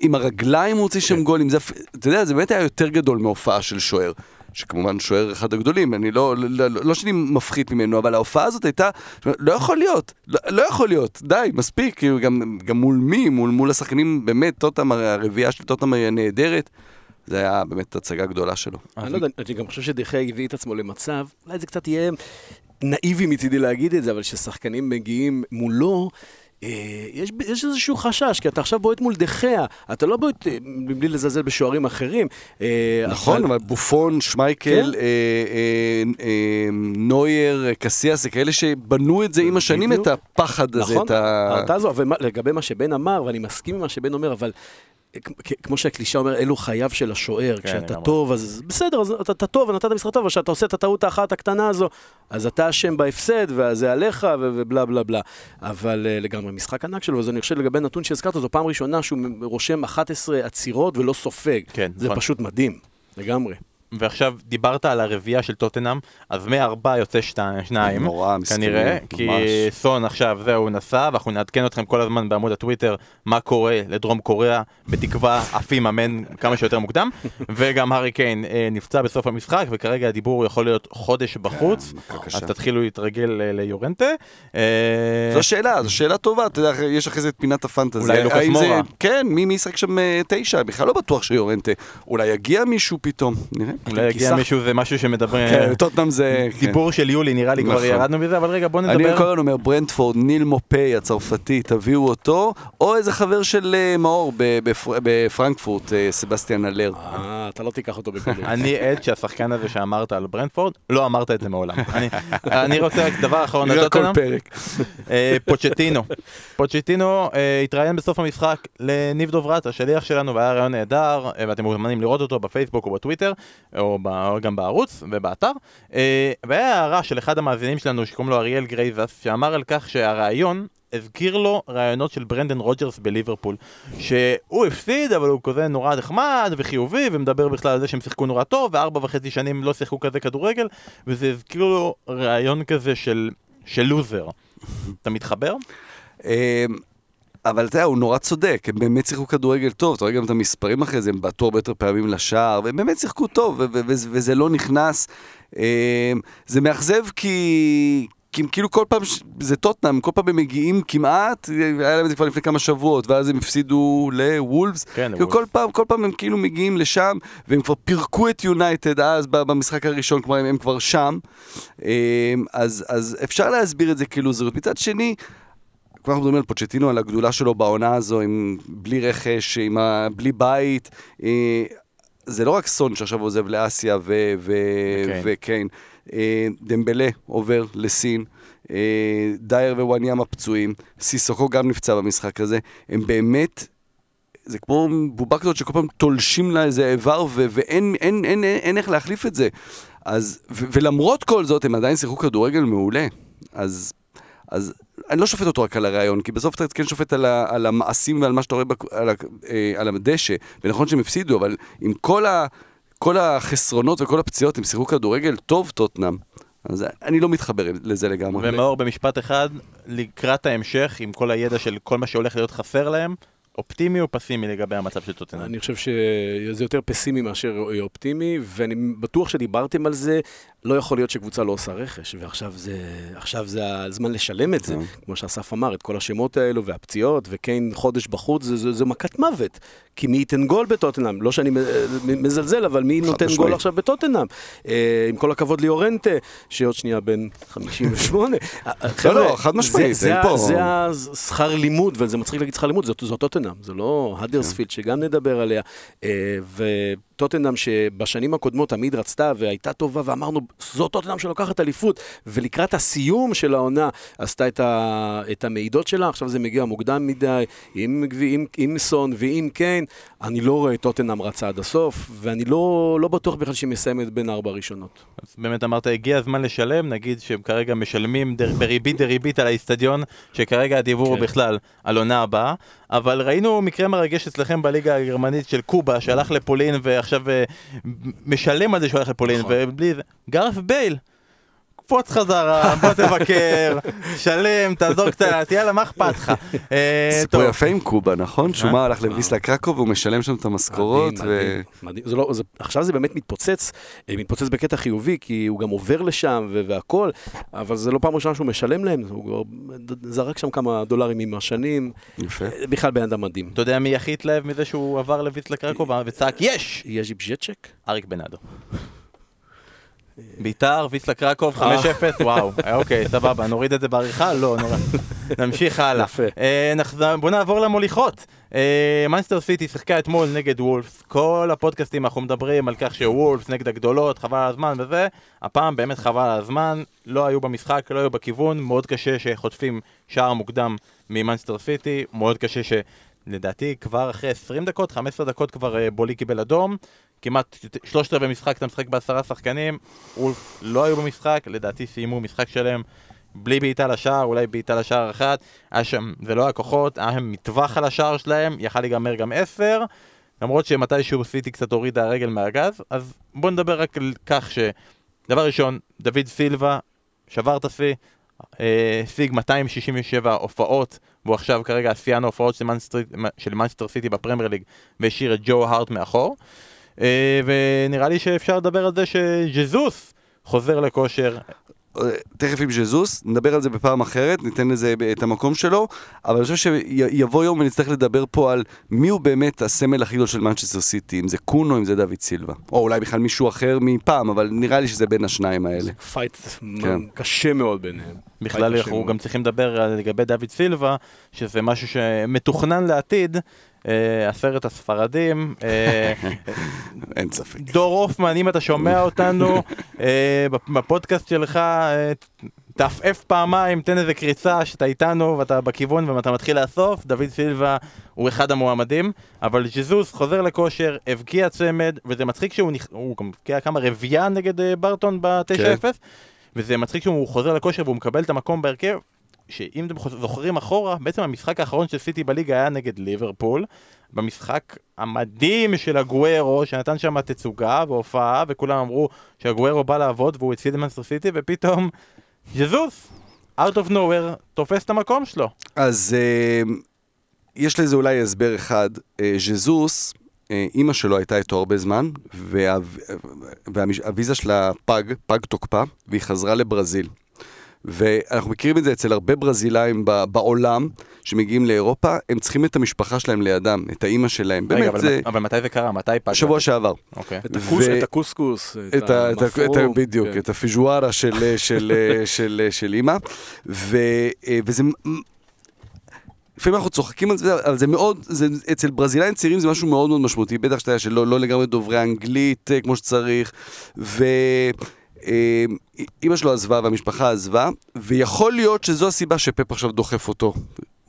עם הרגליים הוא הוציא שם גולים, זה, אתה יודע, זה באמת היה יותר גדול מהופעה של שוער. שכמובן שוער אחד הגדולים, אני לא, לא, לא, לא שאני מפחית ממנו, אבל ההופעה הזאת הייתה, לא יכול להיות, לא, לא יכול להיות, די, מספיק, כאילו גם, גם מול מי, מול, מול השחקנים, באמת, טוטם, הרביעייה של טוטם נהדרת, זה היה באמת הצגה גדולה שלו. אני לא יודע, אני גם חושב שדחיה הביא את עצמו למצב, אולי זה קצת יהיה נאיבי מצידי להגיד את זה, אבל כששחקנים מגיעים מולו, יש, יש איזשהו חשש, כי אתה עכשיו בועט מול דחיה, אתה לא בועט אה, מבלי לזלזל בשוערים אחרים. אה, נכון, אבל בופון, שמייקל, כן. אה, אה, אה, נוייר, אה, קסיאס, זה כאלה שבנו את זה עם השנים, בדיוק. את הפחד הזה, נכון, את ה... ההרתעה הזו, ולגבי מה שבן אמר, ואני מסכים עם מה שבן אומר, אבל כמו שהקלישה אומר, אלו חייו של השוער. כן, כשאתה. טוב, אז בסדר, אז אתה, אתה טוב ונתת משחק טוב, אבל כשאתה עושה את הטעות האחת הקטנה הזו, אז אתה אשם בהפסד, וזה עליך, ו- ובלה בלה בלה. אבל uh, לגמרי, משחק ענק שלו, אז אני חושב לגבי נתון שהזכרת, זו פעם ראשונה שהוא רושם 11 עצירות ולא סופג. כן, זה נכון. פשוט מדהים, לגמרי. ועכשיו דיברת על הרביעייה של טוטנאם, אז מארבע יוצא שתי- שניים, נורא, כנראה, כי ממש. סון עכשיו זהו נסע, ואנחנו נעדכן אתכם כל הזמן בעמוד הטוויטר מה קורה לדרום קוריאה, בתקווה עפים אמן כמה שיותר מוקדם, וגם הארי קיין אה, נפצע בסוף המשחק, וכרגע הדיבור יכול להיות חודש בחוץ, מכה קשה. אז תתחילו להתרגל אה, ליורנטה. אה, זו שאלה, זו שאלה טובה, אתה יודע, יש אחרי זה את פינת הפנטזיה. אולי לוקאס האם זה- מורה. כן, מי מי ישחק שם אה, תשע? בכלל לא בטוח שיורנטה. אולי יגיע מישהו פתאום, נראה. אולי יגיע מישהו, זה משהו שמדבר... כן, טוטנאם זה... דיבור של יולי, נראה לי כבר נכון. ירדנו מזה, אבל רגע בוא אני נדבר. כל הזמן אומר, ברנדפורד, ניל מופי הצרפתי, תביאו אותו, או איזה חבר של אה, מאור בפרנקפורט, אה, סבסטיאן אלר. אה, אתה לא תיקח אותו בקלות. אני עד שהשחקן הזה שאמרת על ברנדפורד, לא אמרת את זה מעולם. אני- אני רוצה רק דבר אחרון כל לנו. פרק. אה, פוצ'טינו. פוצ'טינו התראיין בסוף המשחק לניב דוברת, השליח שלנו, והיה רעיון נהדר, ואתם מוזמנים לראות אותו בפייסבוק או בטוויטר, או ב- גם בערוץ ובאתר. אה, והיה הערה של אחד המאזינים שלנו, שקוראים לו אריאל גרייזס, שאמר על כך שהרעיון... הזכיר לו רעיונות של ברנדן רוג'רס בליברפול שהוא הפסיד אבל הוא כזה נורא נחמד וחיובי ומדבר בכלל על זה שהם שיחקו נורא טוב וארבע וחצי שנים לא שיחקו כזה כדורגל וזה הזכיר לו רעיון כזה של, של לוזר אתה מתחבר? אבל אתה יודע, הוא נורא צודק, הם באמת שיחקו כדורגל טוב, אתה רואה גם את המספרים אחרי זה, הם בעטו הרבה יותר פעמים לשער, והם באמת שיחקו טוב, ו- ו- ו- וזה לא נכנס. אה, זה מאכזב כי... כי הם כאילו כל פעם, זה טוטנאם, כל פעם הם מגיעים כמעט, היה להם את זה כבר לפני כמה שבועות, ואז הם הפסידו לוולפס. כן, כאילו. כל פעם, כל פעם הם כאילו מגיעים לשם, והם כבר פירקו את יונייטד אז במשחק הראשון, כלומר הם, הם כבר שם. אה, אז, אז אפשר להסביר את זה כלוזריות. מצד שני, כבר אנחנו מדברים על פוצ'טינו, על הגדולה שלו בעונה הזו, עם בלי רכש, עם ה... בלי בית. אה, זה לא רק סון שעכשיו עוזב לאסיה ו... ו... וקיין. וקיין. אה, דמבלה עובר לסין. אה, דייר ווואניאמה פצועים. סיסוקו גם נפצע במשחק הזה. הם באמת... זה כמו בובה כזאת שכל פעם תולשים לה איזה איבר ו- ואין אין, אין, אין, אין איך להחליף את זה. אז, ו- ולמרות כל זאת, הם עדיין שיחקו כדורגל מעולה. אז, אז אני לא שופט אותו רק על הרעיון, כי בסוף אתה כן שופט על, ה- על המעשים ועל מה שאתה רואה בק- על, ה- אה, על הדשא. ונכון שהם הפסידו, אבל עם כל, ה- כל החסרונות וכל הפציעות, הם שיחקו כדורגל טוב, טוטנאם. אז אני לא מתחבר לזה לגמרי. ומאור במשפט אחד, לקראת ההמשך, עם כל הידע של כל מה שהולך להיות חסר להם, אופטימי או פסימי לגבי המצב של טוטנאם? אני חושב שזה יותר פסימי מאשר אופטימי, ואני בטוח שדיברתם על זה, לא יכול להיות שקבוצה לא עושה רכש, ועכשיו זה, עכשיו זה הזמן לשלם את זה. כן. כמו שאסף אמר, את כל השמות האלו והפציעות, וקיין חודש בחוץ, זה, זה, זה מכת מוות. כי מי ייתן גול בטוטנאם? לא שאני מזלזל, אבל מי נותן. גול עכשיו בטוטנאם? אה, עם כל הכבוד ליורנטה, שעוד שנייה בן 58. חבר'ה, לא, חד משמעית, זה- פה- זה השכר לימוד, וזה מצחיק להגיד שכר לימוד, זאת, זאת טוטנאם, זה לא האדרספילד, שגם נדבר עליה. אה, וטוטנאם שבשנים הקודמות תמיד רצתה והייתה טובה, ואמרנו, זאת טוטנאם שלוקחת אליפות, ולקראת הסיום של העונה עשתה את, ה, את המעידות שלה, עכשיו זה מגיע מוקדם מדי, עם, עם, עם סון ועם קיין, אני לא רואה טוטנאם רצה עד הסוף, ואני לא, לא בטוח בכלל שהיא מסיימת בין ארבע הראשונות. אז באמת אמרת, הגיע הזמן לשלם, נגיד שהם כרגע משלמים דר, בריבית דריבית על האיצטדיון, שכרגע הדיבור הוא כן. בכלל על עונה הבאה, אבל ראינו מקרה מרגש אצלכם בליגה הגרמנית של קובה, שהלך לפולין ועכשיו אה, משלם על זה שהוא הלך לפולין, נכון. ובלי זה, גרף בייל. קפוץ חזרה, בוא תבקר, שלם, תעזור קצת, יאללה, מה אכפת לך? אה, סיפור. יפה עם קובה, נכון? שהוא אה? מה, הלך לוויסלה קרקוב והוא משלם שם את המשכורות. מדהים, לא, זה, עכשיו זה באמת מתפוצץ, אה, מתפוצץ בקטע חיובי, כי הוא גם עובר לשם ו- והכל, אבל זה לא פעם ראשונה שהוא משלם להם, הוא כבר זרק שם כמה דולרים עם השנים, יפה. אה, בכלל בן אדם מדהים. אתה יודע מי הכי התלהב מזה שהוא עבר לויצלה קרקובה וצעק יש! יש בז'צ'ק? אריק בנאדו. ביתר, ויסלה קרקוב, אה. 5-0, וואו, אה, אוקיי, סבבה, נוריד את זה בעריכה? לא, נורא. נמשיך הלאה. אה, בוא נעבור למוליכות. מנסטר סיטי שיחקה אתמול נגד וולפס, כל הפודקאסטים אנחנו מדברים על כך שוולפס נגד הגדולות, חבל על הזמן וזה, הפעם באמת חבל על הזמן, לא היו במשחק, לא היו בכיוון, מאוד קשה שחוטפים שער מוקדם ממנסטר סיטי, מאוד קשה ש... לדעתי כבר אחרי 20 דקות, 15 דקות כבר אה, בולי קיבל אדום, כמעט שלושת רבעי משחק אתה משחק בעשרה שחקנים, וולף לא היו במשחק, לדעתי סיימו משחק שלם בלי בעיטה לשער, אולי בעיטה לשער אחת, היה שם, זה לא היה כוחות, היה שם מטווח על השער שלהם, יכל להיגמר גם עשר, למרות שמתישהו סיטי קצת הורידה הרגל מהגז, אז בואו נדבר רק על כך ש... דבר ראשון, דוד סילבה שבר את השיא, אה, השיג 267 הופעות, והוא עכשיו כרגע השיאן ההופעות של מנסטר סיטי בפרמייר ליג, והשאיר את ג'ו הארט מאחור. אה, ונראה לי שאפשר לדבר על זה שז'זוס חוזר לכושר. תכף עם ז'זוס, נדבר על זה בפעם אחרת, ניתן לזה את המקום שלו, אבל אני חושב שיבוא יום ונצטרך לדבר פה על מי הוא באמת הסמל הכי גדול של מנצ'סטר סיטי, אם זה קון אם זה דוד סילבה. או אולי בכלל מישהו אחר מפעם, אבל נראה לי שזה בין השניים האלה. fight כן. קשה מאוד ביניהם. בכלל אנחנו. גם צריכים לדבר על- לגבי דוד סילבה, שזה משהו שמתוכנן לעתיד, אה, עשרת הספרדים. אה, אין ספק. דור הופמן, אם אתה שומע אותנו אה, בפודקאסט שלך, אה, תעפעף פעמיים, תן איזה קריצה שאתה איתנו ואתה בכיוון ואתה מתחיל לאסוף, דוד סילבה הוא אחד המועמדים, אבל ג'זוס חוזר לכושר, הבקיע צמד, וזה מצחיק שהוא נכ... הוא גם הבקיע כמה רביעייה נגד אה, ברטון ב-9-0, וזה מצחיק שהוא חוזר לכושר והוא מקבל את המקום בהרכב. שאם אתם זוכרים אחורה, בעצם המשחק האחרון של סיטי בליגה היה נגד ליברפול, במשחק המדהים של הגוורו, שנתן שם תצוגה והופעה, וכולם אמרו שהגוורו בא לעבוד והוא הציל את מנסטר סיטי, ופתאום ז'זוס, out of nowhere, תופס את המקום שלו. אז אה, יש לזה אולי הסבר אחד. אה, ז'זוס, אה, אימא שלו הייתה איתו הרבה זמן, וה- והוויזה שלה פג, פג תוקפה, והיא חזרה לברזיל. ואנחנו מכירים את זה אצל הרבה ברזילאים בעולם, שמגיעים לאירופה, הם צריכים את המשפחה שלהם לידם, את האימא שלהם. רגע, באמת, אבל, זה אבל מתי זה קרה? מתי פג? שבוע שעבר. אוקיי. את הקוס- ו- את הקוסקוס, את ה- את המפרום, בדיוק, כן. את הפיז'וארה של, של, של, של אימא, ו, וזה... לפעמים אנחנו צוחקים על זה, אבל זה מאוד, זה, אצל ברזילאים צעירים זה משהו מאוד מאוד משמעותי, בטח שאתה יודע שלא לא לגמרי דוברי אנגלית אה, כמו שצריך, ואימא שלו עזבה והמשפחה עזבה, ויכול להיות שזו הסיבה שפפ עכשיו דוחף אותו.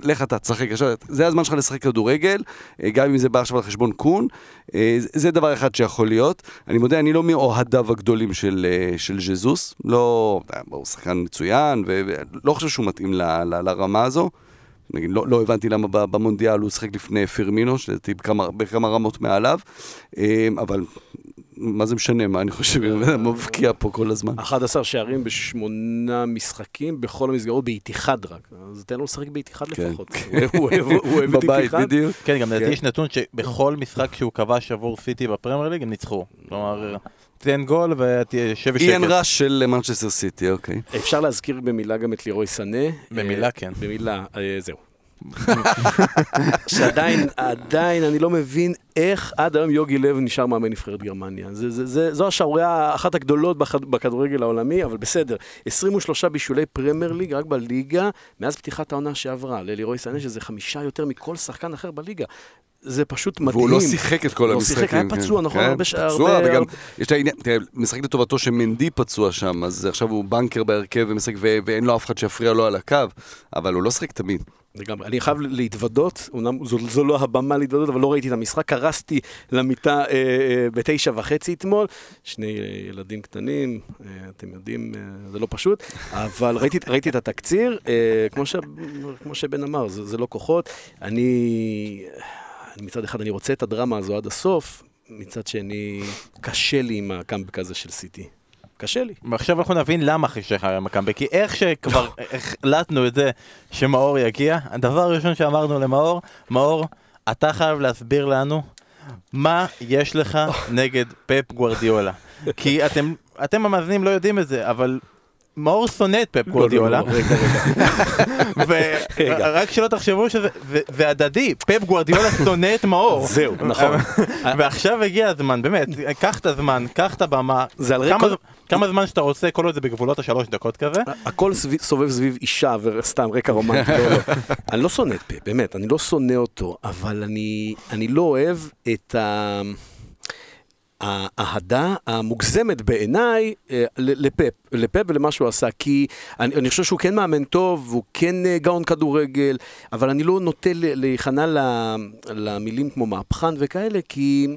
לך אתה, תשחק עכשיו, זה הזמן שלך לשחק כדורגל, אה, גם אם זה בא עכשיו על חשבון קון, אה, זה- דבר אחד שיכול להיות. אני מודה, אני לא מאוהדיו הגדולים של, אה, של ז'זוס, לא, הוא שחקן מצוין, ולא חושב שהוא מתאים ל, ל, לרמה הזו. נגיד, לא, לא הבנתי למה ב- במונדיאל הוא שיחק לפני פרמינו, שלדעתי בכמה, בכמה רמות מעליו, אה, אבל מה זה משנה, מה אני חושב, הוא מבקיע פה כל הזמן. 11 שערים בשמונה משחקים בכל המסגרות באיתיחד רק. אז תן לו לשחק באיתיחד כן. לפחות. הוא אוהב- את בבית, איתיחד. בדיוק. כן, גם לדעתי כן. יש נתון שבכל משחק שהוא כבש עבור סיטי בפרמייר ליג הם ניצחו. כלומר, תן גול ותהיה שב איין בשקט. ראש של מנצ'סטר סיטי, אוקיי. אפשר להזכיר במילה גם את לירוי סנה. במילה, אה, כן. במילה, אה, זהו. שעדיין, עדיין אני לא מבין איך עד היום יוגי לב נשאר מאמן נבחרת גרמניה. זה, זה, זה, זו השערורייה אחת הגדולות בכ- בכדורגל העולמי, אבל בסדר. 23 בישולי פרמייר ליג רק בליגה, מאז פתיחת העונה שעברה, ללירוי סנה, שזה חמישה יותר מכל שחקן אחר בליגה. זה פשוט מדהים. והוא לא שיחק את כל לא המשחקים. שיחק, היה כן. פצוע, נכון? כן, הרבה ש- פצוע, הרבה- וגם יש את העניין, תראה, משחק לטובתו שמנדי פצוע שם, אז עכשיו הוא בנקר בהרכב ומשחק, ו- ואין לו אף אחד שיפריע לו על הקו, אבל הוא לא שיחק תמיד. לגמרי. אני חייב להתוודות, אומנם זו, זו לא הבמה להתוודות, אבל לא ראיתי את המשחק, קרסתי למיטה אה, אה, בתשע וחצי אתמול, שני אה, ילדים קטנים, אה, אתם יודעים, אה, זה לא פשוט, אבל ראיתי, ראיתי את התקציר, אה, כמו, ש, כמו שבן אמר, זה, זה לא כוחות. אני מצד אחד, אני רוצה את הדרמה הזו עד הסוף, מצד שני, קשה לי עם הקאמבק הזה של סיטי. קשה לי. ועכשיו אנחנו נבין למה חישך היה מקאמבק, כי איך שכבר החלטנו את זה שמאור יגיע, הדבר הראשון שאמרנו למאור, מאור, אתה חייב להסביר לנו מה יש לך נגד פפ גוורדיולה. כי אתם, אתם המאזינים לא יודעים את זה, אבל מאור שונא את פפ גוורדיולה, לא, לא, רגע, רגע. ורק שלא תחשבו שזה זה- זה הדדי, פפ גוורדיולה שונא את מאור. זהו, נכון. ועכשיו הגיע הזמן, באמת, קח את הזמן, קח את הבמה, זה על רקע... כמה זמן שאתה רוצה, כל עוד זה בגבולות השלוש דקות כזה. הכל סובב סביב אישה וסתם רקע רומנטי, לא, לא. אני לא שונא את פפ, באמת, אני לא שונא אותו, אבל אני, אני לא אוהב את ה... האהדה המוגזמת בעיניי אה, ל- לפפ, לפפ ולמה שהוא עשה, כי אני, אני חושב שהוא כן מאמן טוב, והוא כן אה, גאון כדורגל, אבל אני לא נוטה להיכנע למילים כמו מהפכן וכאלה, כי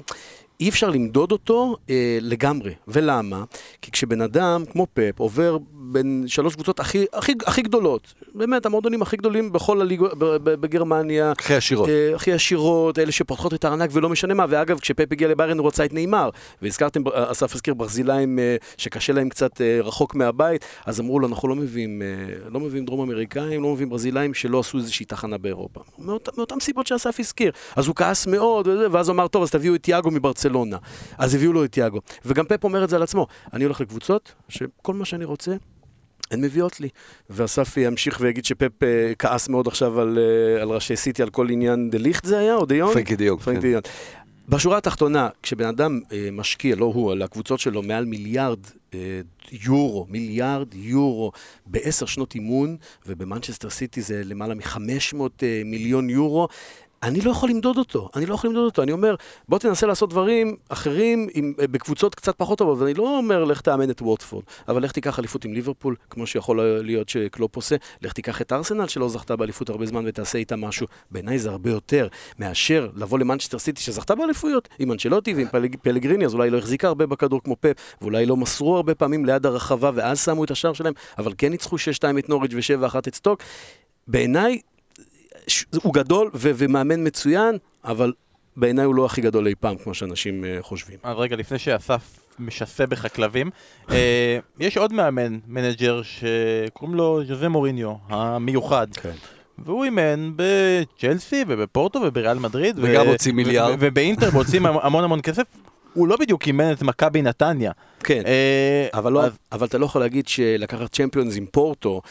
אי אפשר למדוד אותו אה, לגמרי. ולמה? כי כשבן אדם, כמו פפ, עובר בין שלוש קבוצות הכי, הכי, הכי גדולות, באמת, המועדונים הכי גדולים בכל הליגות, בגרמניה. הכי עשירות. אה, הכי עשירות, אלה שפותחות את הארנק ולא משנה מה. ואגב, כשפפ הגיע לביירן הוא רצה את נאמר. והזכרתם, אסף הזכיר ברזילאים אה, שקשה להם קצת אה, רחוק מהבית, אז אמרו לו, אנחנו לא מביאים, אה, לא מביאים דרום אמריקאים, לא מביאים ברזילאים שלא עשו איזושהי תחנה באירופה. מאות, מאותן סיבות שאסף הזכיר. אז הוא כעס מאוד, וזה, ואז הוא אמר, טוב, אז תביאו את יאגו מברצלונה. אז הביאו לו את יאגו. וגם פפ אומר את זה על עצמו. אני הולך לקבוצות, שכל מה שאני רוצה, הן מביאות לי. ואסף ימשיך ויגיד שפפ אה, כעס מאוד עכשיו על, אה, על ראשי סיטי, על כל עניין דה ליכט זה היה, או דה יונג? פרנקי דה יונג. פרנקי כן. דה יונג. בשורה התחתונה, כשבן אדם אה, משקיע, לא הוא, אלא הקבוצות שלו, מעל מיליארד אה, יורו, מיליארד יורו בעשר שנות אימון, ובמנצ'סטר סיטי זה למעלה מ-500 אה, מיליון יורו, אני לא יכול למדוד אותו, אני לא יכול למדוד אותו. אני אומר, בוא תנסה לעשות דברים אחרים עם, אה, בקבוצות קצת פחות טובות, ואני לא אומר, לך תאמן את ווטפורד, אבל לך תיקח אליפות עם ליברפול, כמו שיכול להיות שקלופ עושה, לך תיקח את ארסנל שלא זכתה באליפות הרבה זמן ותעשה איתה משהו. בעיניי זה הרבה יותר מאשר לבוא למנצ'סטר סיטי שזכתה באליפויות, עם אנצ'לוטי ועם פלג, פלגריני, אז אולי לא החזיקה הרבה בכדור כמו פפ, ואולי לא מסרו הרבה פעמים ליד הרחבה ואז שמו את השער שלהם, אבל כן ניצחו 6-2 את נוריץ' ו-7-1 את סטוק. בעיניי הוא גדול ו- ומאמן מצוין, אבל בעיניי הוא לא הכי גדול אי פעם, כמו שאנשים אה, חושבים. אז רגע, לפני שאסף משסה בך כלבים, אה, יש עוד מאמן, מנג'ר, שקוראים לו ז'וזה מוריניו, המיוחד. כן. והוא אימן בצ'לסי ובפורטו ובריאל מדריד. וגם הוציא מיליארד. ו- ובאינטר הוציא המון המון כסף. הוא לא בדיוק אימן את מכבי נתניה. כן, אה, אבל, לא, אז- אבל אתה לא יכול להגיד שלקחת צ'מפיונס עם פורטו, אה,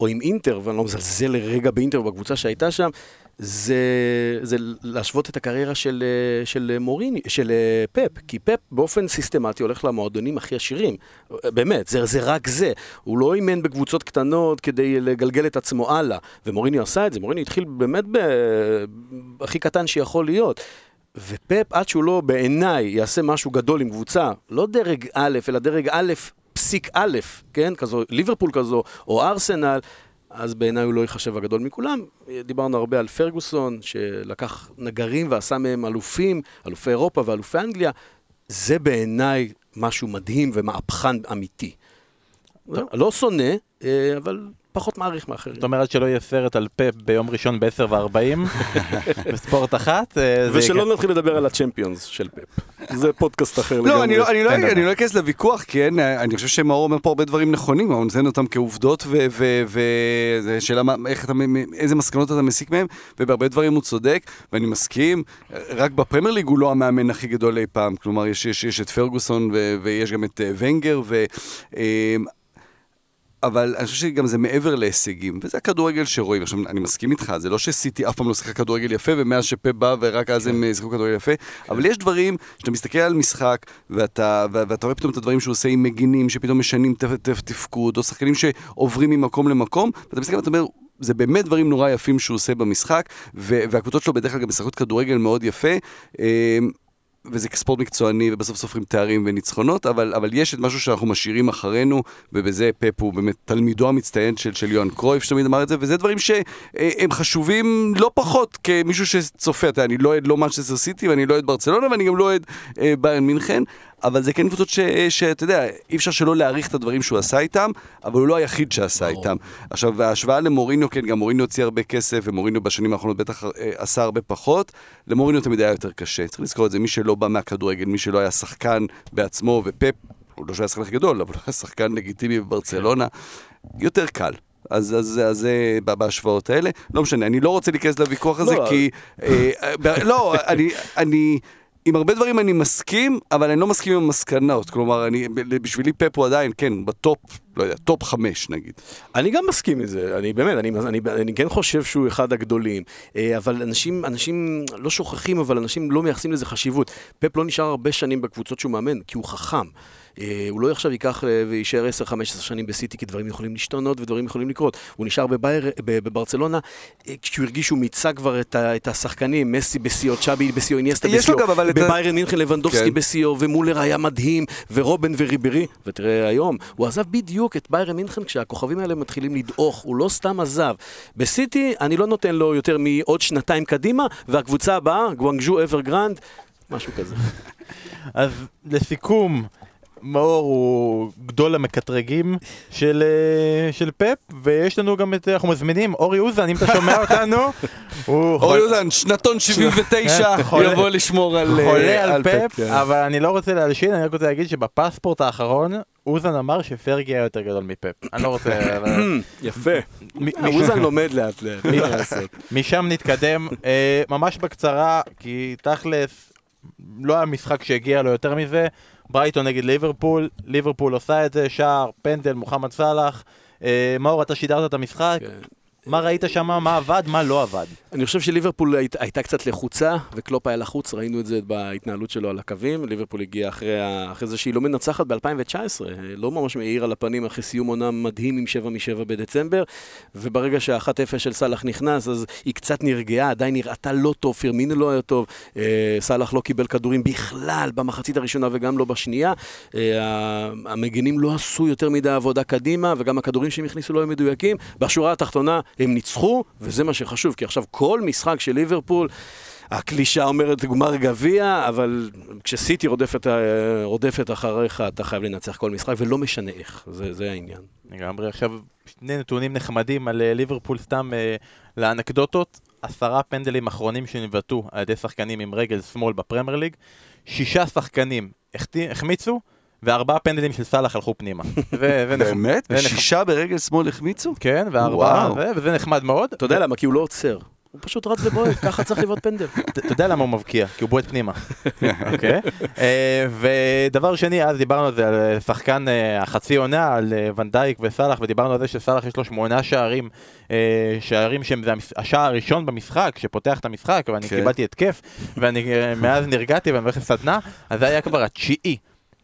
או עם אינטר, ואני לא מזלזל לרגע באינטר בקבוצה שהייתה שם, זה, זה להשוות את הקריירה של, אה, של מוריני, של אה, פפ, כי פפ באופן סיסטמטי הולך למועדונים הכי עשירים, אה, באמת, זה, זה רק זה, הוא לא אימן בקבוצות קטנות כדי לגלגל את עצמו הלאה, ומוריני עשה את זה, מוריני התחיל באמת ב... הכי קטן שיכול להיות. ופפ, עד שהוא לא, בעיניי, יעשה משהו גדול עם קבוצה, לא דרג א', אלא דרג א', פסיק א', כן? כזו, ליברפול כזו, או ארסנל, אז בעיניי הוא לא ייחשב הגדול מכולם. דיברנו הרבה על פרגוסון, שלקח נגרים ועשה מהם אלופים, אלופי אירופה ואלופי אנגליה. זה בעיניי משהו מדהים ומהפכן אמיתי. לא שונא, אה, אבל פחות מעריך מאחרים. זאת אומרת שלא יהיה סרט על פפ ביום ראשון ב-10 ו-40 בספורט אחת. אה, ושלא. נתחיל לדבר על הצ'מפיונס של פפ. זה פודקאסט אחר לגמרי. לא, אני לא- אני לא אני. לא אכנס לוויכוח, כי אין, אני חושב שמאור אומר פה הרבה דברים נכונים, אבל הוא נותן אותם כעובדות, וזו שאלה מה- איך אתה, מ- איזה מסקנות אתה מסיק מהם, ובהרבה דברים הוא צודק, ואני מסכים, רק בפרמייר ליג הוא לא המאמן הכי גדול אי פעם, כלומר, יש, את פרגוסון, ו, ויש גם את אה, ונגר, ו... אה, אבל אני חושב שגם זה מעבר להישגים, וזה הכדורגל שרואים. עכשיו, אני מסכים איתך, זה לא שסיטי אף פעם לא שיחקה כדורגל יפה, ומאז שפה בא ורק אז הם אה, שיחקו כדורגל יפה, אבל יש דברים שאתה מסתכל על משחק, ואתה, ואתה רואה פתאום את הדברים שהוא עושה עם מגינים, שפתאום משנים תפקוד, או שחקנים שעוברים ממקום למקום, ואתה מסתכל ואתה אומר... זה באמת דברים נורא יפים שהוא עושה במשחק, והקבוצות שלו בדרך כלל גם משחקות כדורגל מאוד יפה. וזה כספורט מקצועני, ובסוף סופרים תארים וניצחונות, אבל, אבל יש את משהו שאנחנו משאירים אחרינו, ובזה פפ הוא באמת תלמידו המצטיין של, של יוהאן קרויף, שתמיד אמר את זה, וזה דברים שהם חשובים לא פחות כמישהו שצופה. אתה יודע, אני לא אוהד לא מנצ'סטר סיטי, ואני לא אוהד ברצלונה, ואני גם לא אוהד אה, ביירן מינכן, אבל זה כן קבוצות שאתה יודע, אי אפשר שלא להעריך את הדברים שהוא עשה איתם, אבל הוא לא היחיד שעשה. איתם. עכשיו, ההשוואה למוריניו, כן, גם מוריניו הוציא הרבה כסף, ומוריניו בשנים האחרונות בטח אה, עשה הרבה פחות. למוריניו תמיד היה יותר קשה. צריך לזכור את זה, מי שלא בא מהכדורגל, מי שלא היה שחקן בעצמו, ופפ, הוא לא שהיה שחקן גדול, אבל הוא היה שחקן לגיטימי בברצלונה, יותר קל. אז, זה ב- בהשוואות האלה. לא משנה, אני לא רוצה להיכנס לוויכוח הזה, לא, כי... אה, ב- לא, אני... עם הרבה דברים אני מסכים, אבל אני לא מסכים עם המסקנות. כלומר, אני, בשבילי פפ הוא עדיין, כן, בטופ, לא יודע, טופ חמש נגיד. אני גם מסכים עם זה, אני באמת, אני, אני, אני כן חושב שהוא אחד הגדולים, אה, אבל אנשים, אנשים לא שוכחים, אבל אנשים לא מייחסים לזה חשיבות. פפ לא נשאר הרבה שנים בקבוצות שהוא מאמן, כי הוא חכם. אה, הוא לא עכשיו ייקח אה, ויישאר 10-15 שנים בסיטי, כי דברים יכולים להשתנות ודברים יכולים לקרות. הוא נשאר בבייר, בברצלונה, אה, כשהוא הרגיש שהוא מיצה כבר את, ה, את השחקנים, מסי בשיאו, צ'אבי בשיאו, איניאסטה בשיאו, אבל את בביירן מינכן לבנדובסקי כן. בשיאו, ומולר היה מדהים, ורובן וריברי, ותראה היום, הוא עזב בדיוק את ביירן מינכן כשהכוכבים האלה מתחילים לדעוך, הוא לא סתם עזב. בסיטי, אני לא נותן לו יותר מעוד שנתיים קדימה, והקבוצה הבאה, גואנגז'ו אברגרנד, משהו כזה. אז לסיכום, מאור הוא גדול המקטרגים של, אה, של פפ, ויש לנו גם את, אנחנו מזמינים, אורי אוזן, אם אתה שומע אותנו, הוא אורי אוזן, שנתון 79, חולה- יבוא לשמור על אה, חולה על פפ, כן. אבל אני לא רוצה להלשין, אני רק רוצה להגיד שבפספורט האחרון, אוזן אמר שפרגי היה יותר גדול מפפ. אני לא רוצה... יפה. אה, אוזן לומד לאט לאט. משם נתקדם, אה, ממש בקצרה, כי תכלס, לא היה משחק שהגיע לו יותר מזה. ברייטון נגד ליברפול, ליברפול עושה את זה, שער, פנדל, מוחמד סאלח. אה, מאור, אתה שידרת את המשחק, כן. מה ראית שם, מה עבד, מה לא עבד. אני חושב שליברפול היית- הייתה קצת לחוצה, וקלופ היה לחוץ, ראינו את זה בהתנהלות שלו על הקווים. ליברפול הגיעה אחרי, אחרי זה שהיא לא מנצחת ב-2019, לא ממש מאיר על הפנים אחרי סיום עונה מדהים עם 7 מ-7 בדצמבר, וברגע שה-1-0 של סאלח נכנס, אז היא קצת נרגעה, עדיין נראתה לא טוב, פרמינו לא היה טוב, אה, סאלח לא קיבל כדורים בכלל במחצית הראשונה וגם לא בשנייה. אה, המגנים לא עשו יותר מדי עבודה קדימה, וגם הכדורים שהם הכניסו לא היו מדויקים. בשורה התחתונה הם ניצחו, וזה מה שחשוב, כי עכשיו כל משחק של ליברפול, הקלישה אומרת גמר גביע, אבל כשסיטי רודפת, אה, רודפת אחריך, אתה חייב לנצח כל משחק, ולא משנה איך, זה, זה העניין. לגמרי, עכשיו שני נתונים נחמדים על אה, ליברפול סתם אה, לאנקדוטות. עשרה פנדלים אחרונים שנבעטו על ידי שחקנים עם רגל שמאל בפרמייר ליג. שישה שחקנים החמיצו, וארבעה פנדלים של סאלח הלכו פנימה. באמת? ושישה ברגל שמאל החמיצו? כן, וארבעה, וזה נחמד מאוד. אתה יודע למה? כי הוא לא עוצר. הוא פשוט רץ ובועט, ככה צריך לבעוט פנדל. אתה יודע למה הוא מבקיע? כי הוא בועט פנימה. אוקיי? אה, ודבר שני, אז דיברנו על זה, על אה, שחקן אה, החצי עונה, על ונדייק וסאלח, ודיברנו על זה שסאלח יש לו שמונה שערים, שערים שהם זה השער הראשון במשחק, שפותח את המשחק, ואני כן. קיבלתי התקף, ואני מאז נרגעתי ואני הולך לסדנה, אז זה היה כבר התשיעי.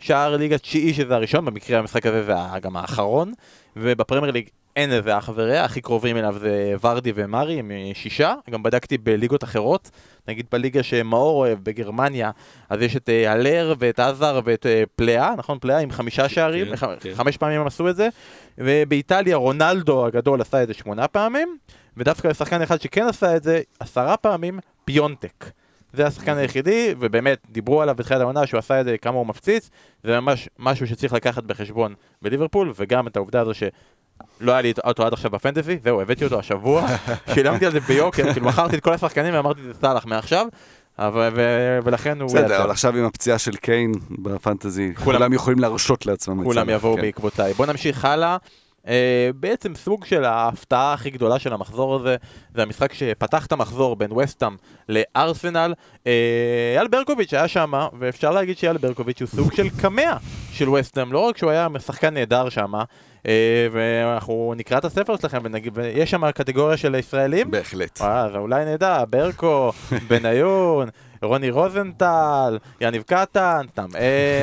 שער ליגה תשיעי שזה הראשון, במקרה המשחק הזה זה ה- גם האחרון, ובפרמייר ליג אין לזה אח ורע, הכי קרובים אליו זה ורדי ומרי עם אה, שישה, גם בדקתי בליגות אחרות, נגיד בליגה שמאור אוהב בגרמניה, אז יש את אה, הלר ואת עזר ואת אה, פלאה, נכון? פלאה עם חמישה שערים, כן, ח- כן. חמש פעמים הם עשו את זה, ובאיטליה רונלדו הגדול עשה את זה שמונה פעמים, ודווקא שחקן אחד שכן עשה את זה עשרה פעמים, פיונטק. זה השחקן היחידי, ובאמת דיברו עליו בתחילת העונה שהוא עשה את זה כמה הוא מפציץ, זה ממש משהו שצריך לקחת בחשבון בליברפול, וגם את העובדה הזו שלא היה לי אותו עד עכשיו בפנטזי, זהו, הבאתי אותו השבוע, שילמתי על זה ביוקר, כאילו מכרתי את כל השחקנים ואמרתי זה סאלח מעכשיו, אבל, ו, ולכן הוא בסדר. אבל עכשיו עם הפציעה של קיין בפנטזי, כולם- כולם יכולים להרשות לעצמם את כולם סאלח, יבואו כן. בעקבותיי. בוא נמשיך הלאה. Uh, בעצם סוג של ההפתעה הכי גדולה של המחזור הזה, זה המשחק שפתח את המחזור בין וסטאם לארסנל. Uh, אייל ברקוביץ' היה שם, ואפשר להגיד שאייל ברקוביץ' הוא סוג של קמע של וסטאם, לא רק שהוא היה שחקן נהדר שם, אה, ואנחנו נקרא את הספר שלכם ונגיד, ויש שם קטגוריה של ישראלים. בהחלט. זה אולי נדע, ברקו, בניון, רוני רוזנטל, יניב קטן, סתם.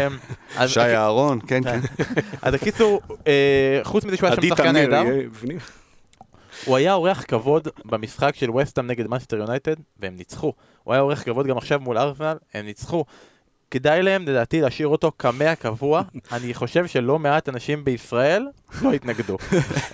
שי אהרון, כן, כן. אז בקיצור, אה, חוץ מזה שהוא היה שם שחקן נהדר. הוא היה אורח כבוד במשחק של וסטאם נגד מנצ'סטר יונייטד, והם ניצחו. הוא היה אורח כבוד גם עכשיו מול ארסנל, הם ניצחו. כדאי להם, לדעתי, להשאיר אותו קמע קבוע. אני חושב שלא מעט אנשים בישראל לא יתנגדו.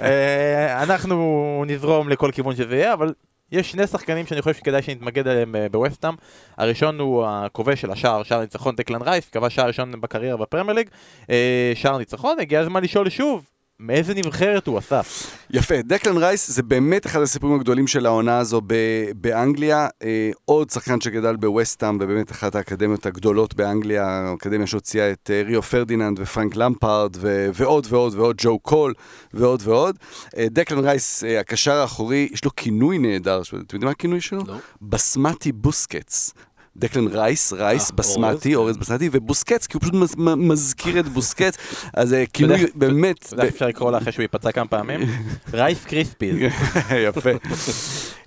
אה, אנחנו נזרום לכל כיוון שזה יהיה, אבל יש שני שחקנים שאני חושב שכדאי שנתמקד עליהם אה, בווסטאם. הראשון הוא הכובש של השער, שער ניצחון דקלן רייס, כבש שער ראשון בקריירה בפרמייר ליג. אה, שער ניצחון, הגיע הזמן לשאול שוב, מאיזה נבחרת הוא עשה? יפה, דקלן רייס זה באמת אחד הסיפורים הגדולים של העונה הזו ב- באנגליה. אה, עוד שחקן שגדל בווסטהאם, ובאמת אחת האקדמיות הגדולות באנגליה, האקדמיה שהוציאה את אה, ריו פרדיננד ופרנק למפארד ו- ועוד ועוד ועוד, ג'ו קול ועוד ועוד. אה, דקלן רייס, אה, הקשר האחורי, יש לו כינוי נהדר, אתם יודעים מה הכינוי שלו? לא. בסמטי בוסקץ. דקלן רייס, רייס, אה, בסמטי, אורז, אורז בסמטי, ובוסקץ, כי הוא פשוט מזכיר את בוסקץ, אז אה, כינוי באמת... אתה יודע אפשר לקרוא לה אחרי שהוא ייפצע כמה פעמים? רייס קריספיז. יפה.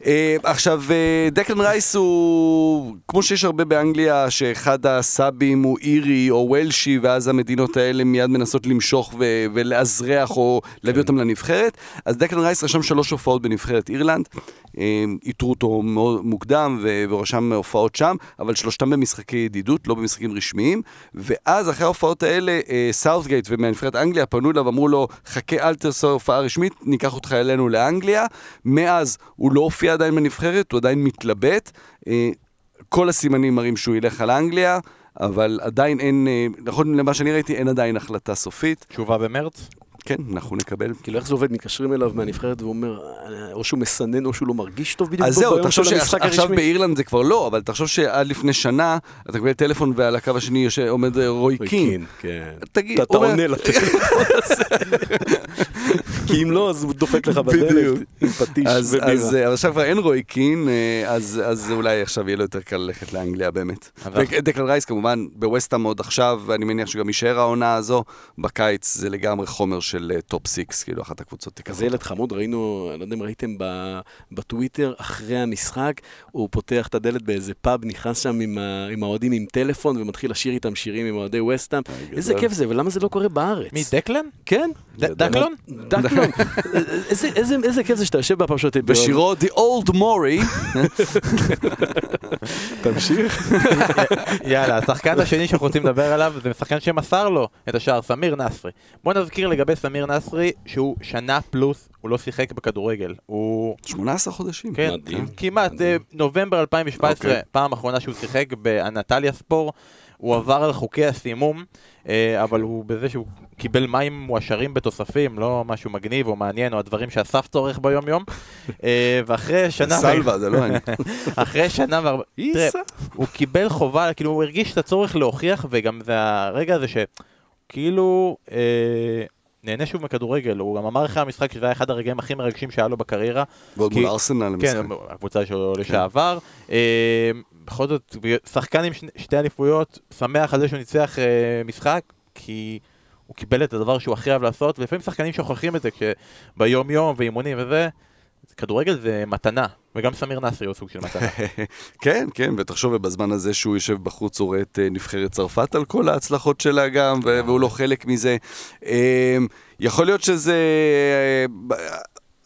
אה, עכשיו, אה, דקלן רייס הוא, כמו שיש הרבה באנגליה, שאחד הסבים הוא אירי או וולשי, ואז המדינות האלה מיד מנסות למשוך ו- ולאזרח או להביא אותם לנבחרת. אז דקלן רייס רשם שלוש הופעות בנבחרת אירלנד. אה, איתרו אותו מאוד מוקדם ורשם הופעות שם, אבל שלושתם במשחקי ידידות, לא במשחקים רשמיים. ואז אחרי ההופעות האלה, אה, סאות'גייט ומהנבחרת אנגליה פנו אליו, אמרו לו, חכה, אל תעשה הופעה רשמית, ניקח אותך אלינו לאנגליה. מאז הוא לא הופיע עדיין בנבחרת, הוא עדיין מתלבט. אה, כל הסימנים מראים שהוא ילך על אנגליה, אבל עדיין אין, אה, נכון למה שאני ראיתי, אין עדיין החלטה סופית. תשובה במרץ? כן, אנחנו נקבל. כאילו, איך זה עובד? מתקשרים אליו מהנבחרת והוא אומר, אה, או שהוא מסנן או שהוא לא מרגיש טוב בדיוק אז זהו, תחשוב שעכשיו. באירלנד זה כבר לא, אבל תחשוב שעד לפני שנה, אתה מקבל טלפון ועל הקו השני עומד אה, רוי קין. כן. תגיד, אתה עונה לטלפון הזה. כי אם לא, אז הוא דופק לך בדלת. עם פטיש אז, ובירה. אה, אבל עכשיו כבר אין רוי קין, אה, אז, אולי עכשיו יהיה לו יותר קל ללכת לאנגליה באמת. ודקל רייס כמובן בווסטהאם עוד עכשיו, ואני מניח שגם יישאר העונה הזו, בקיץ זה לגמרי חומר של אה, top six, כאילו אחת הקבוצות תיקח. כזה ילד חמוד, ראינו, אני לא יודע אם ראיתם ב- בטוויטר, אחרי המשחק, הוא פותח את הדלת באיזה פאב, נכנס שם עם ה- עם האוהדים עם טלפון ומתחיל לשיר איתם שירים עם אוהדי וסטאם. איזה כיף זה, ולמה זה לא קורה בארץ? מי, דקלן? כן. דקלון? דקלון. איזה- כיף זה שאתה יושב בפרשות... בשירו The Old Mori, תמשיך. יאללה, השחקן השני שאנחנו רוצים לדבר עליו זה שחקן שמסר לו את השער, סמיר נסרי. בוא נזכיר לגבי סמיר נסרי שהוא שנה פלוס, הוא לא שיחק בכדורגל. הוא... 18 חודשים. כן, מדהים. כמעט, אה, נובמבר 2017, אוקיי. פעם אחרונה שהוא שיחק באנטליה ספור. הוא עבר על חוקי הסימום, אה, אבל הוא בזה שהוא קיבל מים מועשרים בתוספים, לא משהו מגניב או מעניין, או הדברים שאסף צורך ביום יום. אה, ואחרי שנה... סלווה, זה לא אני. אחרי שנה וארבע... תראה. הוא קיבל חובה, כאילו הוא הרגיש את הצורך להוכיח, וגם זה הרגע הזה שכאילו אה, נהנה שוב מכדורגל, הוא גם אמר אחרי המשחק שזה היה אחד הרגעים הכי מרגשים שהיה לו בקריירה. ועוד כי- מול ארסנל כן, למשחק. הקבוצה שלו לשעבר. אה, בכל זאת, שחקן עם שני- שתי אליפויות, שמח על זה שהוא ניצח אה, משחק, כי הוא קיבל את הדבר שהוא הכי אוהב לעשות, ולפעמים שחקנים שוכחים את זה כשביום יום ואימונים וזה, כדורגל זה מתנה, וגם סמיר נסרי הוא סוג של מתנה. כן, כן, ותחשוב, ובזמן הזה שהוא יושב בחוץ, הוא רואה את אה, נבחרת צרפת על כל ההצלחות שלה גם, והוא לא חלק מזה. אה, יכול להיות שזה אה,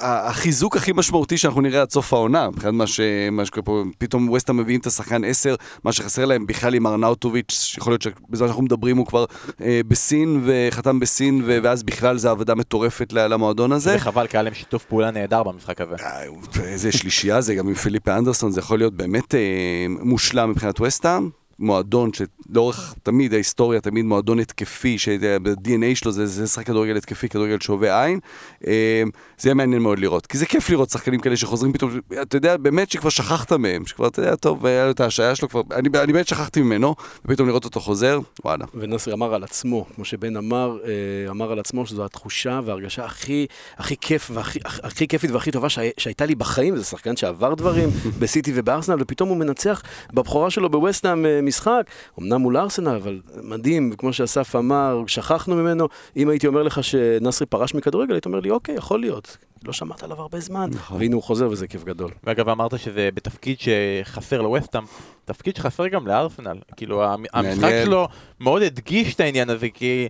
החיזוק הכי משמעותי שאנחנו נראה עד סוף העונה, מבחינת מה ש- מה שקורה פה, פתאום ווסטהאם מביאים את השחקן 10, מה שחסר להם בכלל עם ארנאוטוביץ', יכול להיות שבזמן שאנחנו מדברים הוא כבר אה, בסין, וחתם בסין, ו- ואז בכלל זה עבודה מטורפת למועדון הזה. זה חבל, כי היה להם שיתוף פעולה נהדר במשחק הזה. אה, איזה שלישייה זה, גם עם פיליפה אנדרסון, זה יכול להיות באמת אה, מושלם מבחינת וסטהאם. מועדון שלאורך תמיד ההיסטוריה, תמיד מועדון התקפי, שב-DNA שלו זה, זה שחק כדורגל התקפי, כדורגל שובה עין. אה, זה יהיה מעניין מאוד לראות, כי זה כיף לראות שחקנים כאלה שחוזרים פתאום, אתה יודע, באמת שכבר שכחת מהם, שכבר, אתה יודע, טוב, היה לו את ההשעיה שלו כבר, אני, אני באמת שכחתי ממנו, ופתאום לראות אותו חוזר, וואלה. ונאסר אמר על עצמו, כמו שבן אמר, אה, אמר על עצמו שזו התחושה וההרגשה הכי, הכי כיף והכי הכי כיפית והכי טובה שהי, שהייתה לי בחיים, זה שחקן שעבר דברים בסיטי ובארסנל, ופתאום הוא מנצח בבכורה שלו בווסטהאם אה, משחק, אמנם מול ארסנל, אבל מדהים, וכמו שאסף אמר, שכחנו ממנו, אם הייתי אומר לך שנסרי פרש מכדורגל, היית אומר לי, אוקיי, יכול להיות. לא שמעת עליו הרבה זמן, נכון. והנה הוא חוזר וזה כיף גדול. ואגב, אמרת שזה בתפקיד שחסר לווסטהאם, תפקיד שחסר גם לארסנל. כאילו, המ- המשחק. שלו מאוד הדגיש את העניין הזה, כי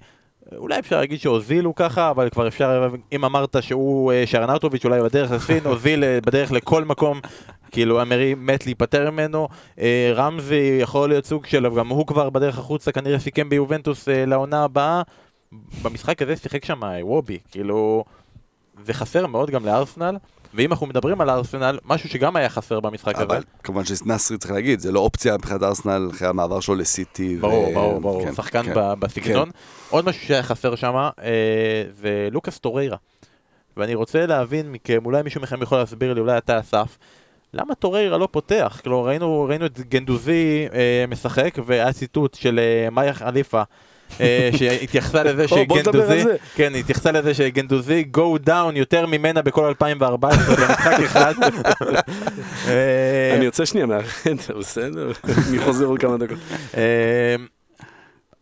אולי אפשר להגיד שהוזילו ככה, אבל כבר אפשר, אם אמרת שהוא, אה, שארנאוטוביץ' אולי בדרך לסין, הוזיל אה, בדרך לכל מקום. כאילו אמרי מת להיפטר ממנו, אה, רמזי יכול להיות סוג שלו, גם הוא כבר בדרך החוצה כנראה סיכם ביובנטוס לעונה הבאה. במשחק הזה שיחק שם וובי, כאילו, זה חסר מאוד גם לארסנל, ואם אנחנו מדברים על ארסנל, משהו שגם היה חסר במשחק הזה. אבל כמובן שנסרי צריך להגיד, זה לא אופציה מבחינת ארסנל אחרי המעבר שלו לסיטי. ברור, ו- ברור, ברור, כן, שחקן כן. ב- בסגנון. עוד משהו שהיה חסר שם, אה, זה לוקאס טוריירה. ואני רוצה להבין מכם, אולי מישהו מכם יכול להסביר לי, אולי אתה אסף, למה טוריירה לא פותח? כאילו, ראינו, ראינו את גנדוזי אה, משחק, והיה ציטוט של אה, מאיה חליפה. אה, שהתייחסה לזה על שגנדוזי. כן, התייחסה לזה שגנדוזי go down יותר ממנה בכל 2014 במשחק אחד. אה, אני יוצא שנייה מהחדר, בסדר? אני חוזר עוד כמה דקות. אה,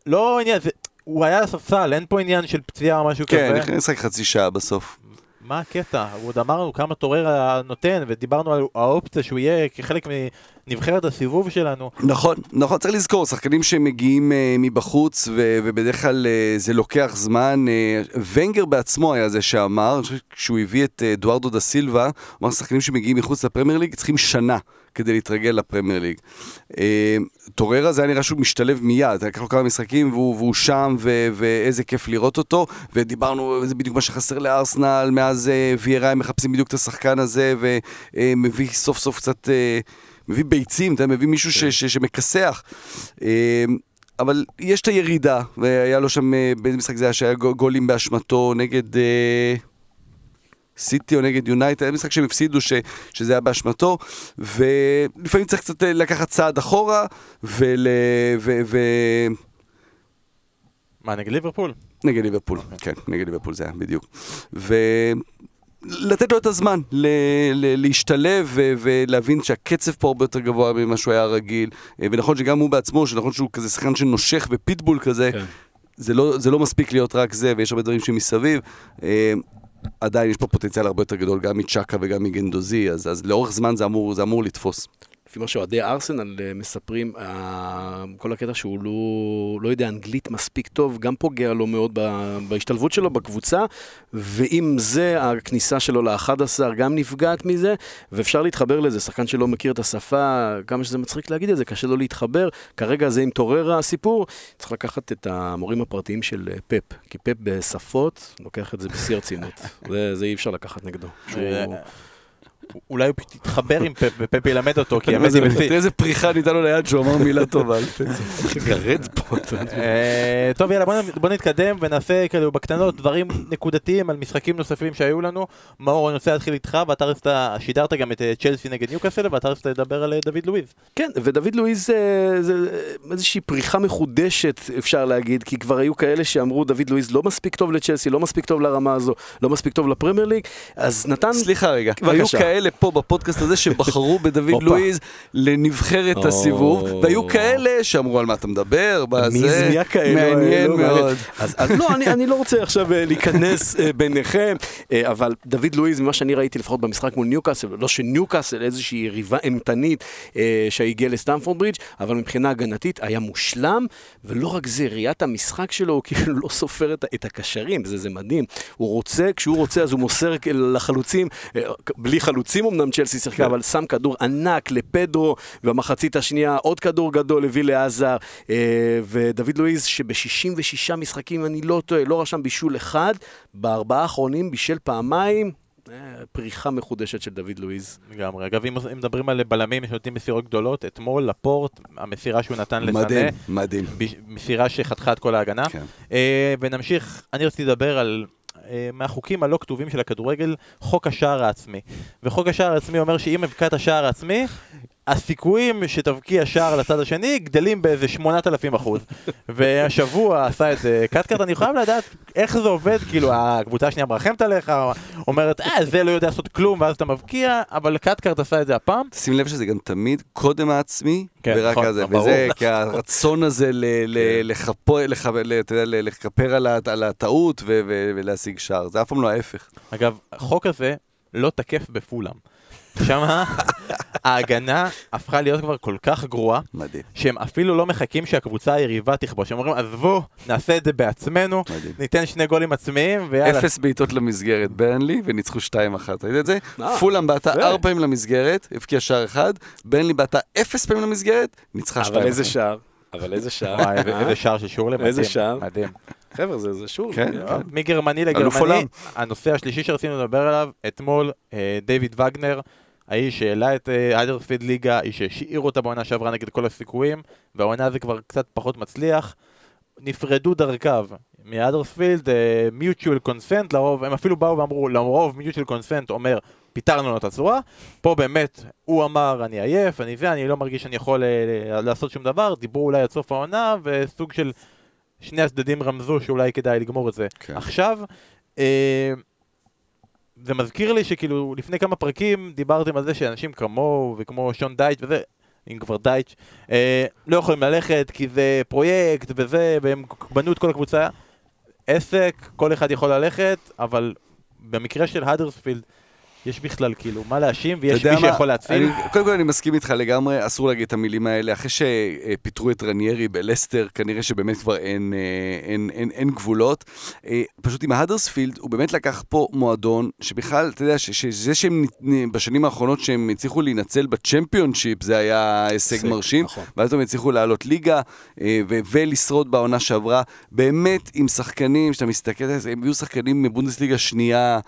לא עניין, הוא היה על הספסל, אין פה עניין של פציעה או משהו כן, כזה. נכנס לשחק חצי שעה בסוף. מה הקטע? הוא עוד אמרנו כמה טורר נותן, ודיברנו על האופציה שהוא יהיה כחלק מנבחרת הסיבוב שלנו. נכון, נכון, צריך לזכור, שחקנים שמגיעים uh, מבחוץ ו- ובדרך כלל uh, זה לוקח זמן. Uh, ונגר בעצמו היה זה שאמר, כשהוא הביא את uh, אדוארדו דה סילבה, אמר שחקנים שמגיעים מחוץ לפרמייר ליג צריכים שנה כדי להתרגל לפרמייר ליג. Uh, טוררה זה היה נראה שהוא משתלב מיד, לקח לו כמה משחקים והוא, והוא שם ו- ואיזה כיף לראות אותו, ודיברנו, זה בדיוק מה שחסר לארסנל, מאז uh, ויירה הם מחפשים בדיוק את השחקן הזה ומביא סוף סוף קצת... Uh, מביא ביצים, אתה מביא מישהו ש, ש, שמכסח. אה, אבל יש את הירידה, והיה לו שם, אה, באיזה משחק זה היה שהיה גו- גולים באשמתו נגד אה, סיטי או נגד יונייטד, היה משחק שהם הפסידו ש, שזה היה באשמתו, ולפעמים צריך קצת אה, לקחת צעד אחורה, ול... ו, ו, מה, נגד ליברפול? נגד ליברפול, כן, נגד ליברפול זה היה, בדיוק. ולתת לו את הזמן ל- ל- להשתלב ו- ולהבין שהקצב פה הרבה יותר גבוה ממה שהוא היה רגיל. אה, ונכון שגם הוא בעצמו, שנכון שהוא כזה שחקן שנושך ופיטבול כזה, כן. זה לא, זה לא מספיק להיות רק זה, ויש הרבה דברים שמסביב. אה, עדיין יש פה פוטנציאל הרבה יותר גדול, גם מצ'אקה וגם מגנדוזי, אז, אז לאורך זמן זה אמור, זה אמור לתפוס. לפי מה שאוהדי ארסנל אה, מספרים, אה, כל הקטע שהוא לא, לא יודע אנגלית מספיק טוב, גם פוגע לו מאוד בהשתלבות שלו בקבוצה, ועם זה הכניסה שלו ל-11 גם נפגעת מזה, ואפשר להתחבר לזה, שחקן שלא מכיר את השפה, כמה שזה מצחיק להגיד את זה, קשה לו להתחבר, כרגע זה מתעורר הסיפור, צריך לקחת את המורים הפרטיים של אה, פפ, כי פפ בשפות לוקח את זה בשיא הרצינות, זה, זה אי אפשר לקחת נגדו. שהוא- אולי הוא פשוט יתחבר עם פפ ופפ ילמד אותו, כי האמת היא. תראה איזה פריחה ניתן לו ליד שהוא אמר מילה טובה. גרד פה. אה, טוב יאללה בוא נתקדם ונעשה כאילו בקטנות דברים נקודתיים על משחקים נוספים שהיו לנו. מאור אני רוצה להתחיל איתך ואתה רצית, שידרת גם את אה, צ'לסי נגד ניוקאסל ואתה רצית לדבר על אה, דוד לואיז. כן, ודוד לואיז זה, זה איזושהי פריחה מחודשת, אפשר להגיד, כי כבר היו כאלה שאמרו, דוד לואיז לא מספיק טוב לצ'לסי, לא מספיק טוב לרמה הזו, לא מספיק טוב לפרמייר ליג, אז נתן... סליחה רגע, בבקשה. היו כאלה פה בפודקאסט הזה שבחרו בדוד. לואיז לנבחרת. הסיבוב, והיו כאלה שאמרו על מה אתה מדבר, בזה, זה מי הכאלו מעניין האלו? מאוד. אז, לא, אני, לא רוצה עכשיו אה, להיכנס אה, ביניכם, אה, אבל דוד לואיז, ממה שאני ראיתי לפחות במשחק מול ניוקאסל, לא שניוקאסל איזושהי יריבה אימתנית שהגיעה לסטמפורד ברידג', אבל מבחינה הגנתית היה מושלם, ולא רק זה, ראיית המשחק שלו, הוא כאילו לא סופר את, הקשרים, זה, מדהים. הוא רוצה, כשהוא רוצה אז הוא מוסר לחלוצים, בלי חלוצים אמנם צ'לסי שיחקה, כן. אבל שם כדור ענק לפדרו, במחצית השנייה עוד כדור גדול הביא לעזר, אה, ודוד לואיז שב-66 משחקים, אם אני לא טועה, לא רשם בישול אחד, בארבעה האחרונים בישל פעמיים, אה, פריחה מחודשת של דוד לואיז. לגמרי. אגב אם מדברים על בלמים שנותנים מסירות גדולות, אתמול לפורט, המסירה שהוא נתן לסנה, מדהים, מדהים. מסירה שחתכה את כל ההגנה. כן. אה, ונמשיך, אני רציתי לדבר על מהחוקים הלא כתובים של הכדורגל, חוק השער העצמי. וחוק השער העצמי אומר שאם הבקעת שער עצמי, הסיכויים שתבקיע שער לצד השני גדלים באיזה 8,000 אחוז. והשבוע עשה את זה קטקארט, אני חייב לדעת איך זה עובד, כאילו הקבוצה השנייה מרחמת עליך, אומרת, אה, זה לא יודע לעשות כלום, ואז אתה מבקיע, אבל קטקארט עשה את זה הפעם. שים לב שזה גם תמיד קודם העצמי, כן, ורק נכון, הזה, ברור. וזה, כי הרצון הזה ל- לכפר על הטעות ולהשיג שער, זה אף פעם לא ההפך. אגב, החוק הזה לא תקף בפולאם. שמה ההגנה הפכה להיות כבר כל כך גרועה, מדהים, שהם אפילו לא מחכים שהקבוצה היריבה תכבוש. הם אומרים, עזבו, נעשה את זה בעצמנו, מדהים. ניתן שני גולים עצמיים, ויאללה. אפס בעיטות למסגרת ברנלי, וניצחו 2-1, ראית את זה? אה, פולאם בעטה יפה. ארבע פעמים למסגרת, הבקיע שער אחד, ברנלי בעטה אפס פעמים למסגרת, ניצחה 2-1. אבל איזה שער, אבל איזה שער. איזה- איזה שער של שורלה, מדהים. איזה שער. מדהים. חבר'ה, זה זה שור. כן, אה, כן. מגרמני לגרמני. הנושא השלישי שרצינו לדבר עליו, אתמול אה, דיוויד וגנר, האיש שהעלה את אה, איידרספיד ליגה, איש שהשאיר אותה בעונה שעברה נגד כל הסיכויים, והעונה זה כבר קצת פחות מצליח. נפרדו דרכיו מאדרספילד, מיוטואל קונסנט, לרוב, הם אפילו באו ואמרו, לרוב מיוטואל קונסנט אומר, פיטרנו לו את הצורה, פה באמת הוא אמר, אני עייף, אני זה, אני לא מרגיש שאני יכול אה, לעשות שום דבר, דיברו אולי עד סוף העונה, וסוג של שני הצדדים רמזו שאולי כדאי לגמור את זה כן. עכשיו. אה, זה מזכיר לי שכאילו לפני כמה פרקים דיברתם על זה שאנשים כמוהו וכמו שון דייץ' וזה, אם כבר דייץ', אה, לא יכולים ללכת כי זה פרויקט וזה, והם בנו את כל הקבוצה. עסק, כל אחד יכול ללכת, אבל במקרה של האדרספילד יש בכלל כאילו מה להאשים ויש מי מה? שיכול להציל. אני, קודם כל אני מסכים איתך לגמרי, אסור להגיד את המילים האלה. אחרי שפיטרו את רניירי בלסטר, כנראה שבאמת כבר אין, אה, אין, אין, אין גבולות. אה, פשוט עם ההדרספילד, הוא באמת לקח פה מועדון, שבכלל, אתה יודע, ש- שזה שהם בשנים האחרונות שהם הצליחו להינצל בצ'מפיונשיפ, זה היה הישג מרשים. נכון. ואז הם הצליחו לעלות ליגה אה, ולשרוד בעונה שעברה. באמת, עם שחקנים, שאתה מסתכל על זה, הם הביאו שחקנים מבונדסליגה שנייה.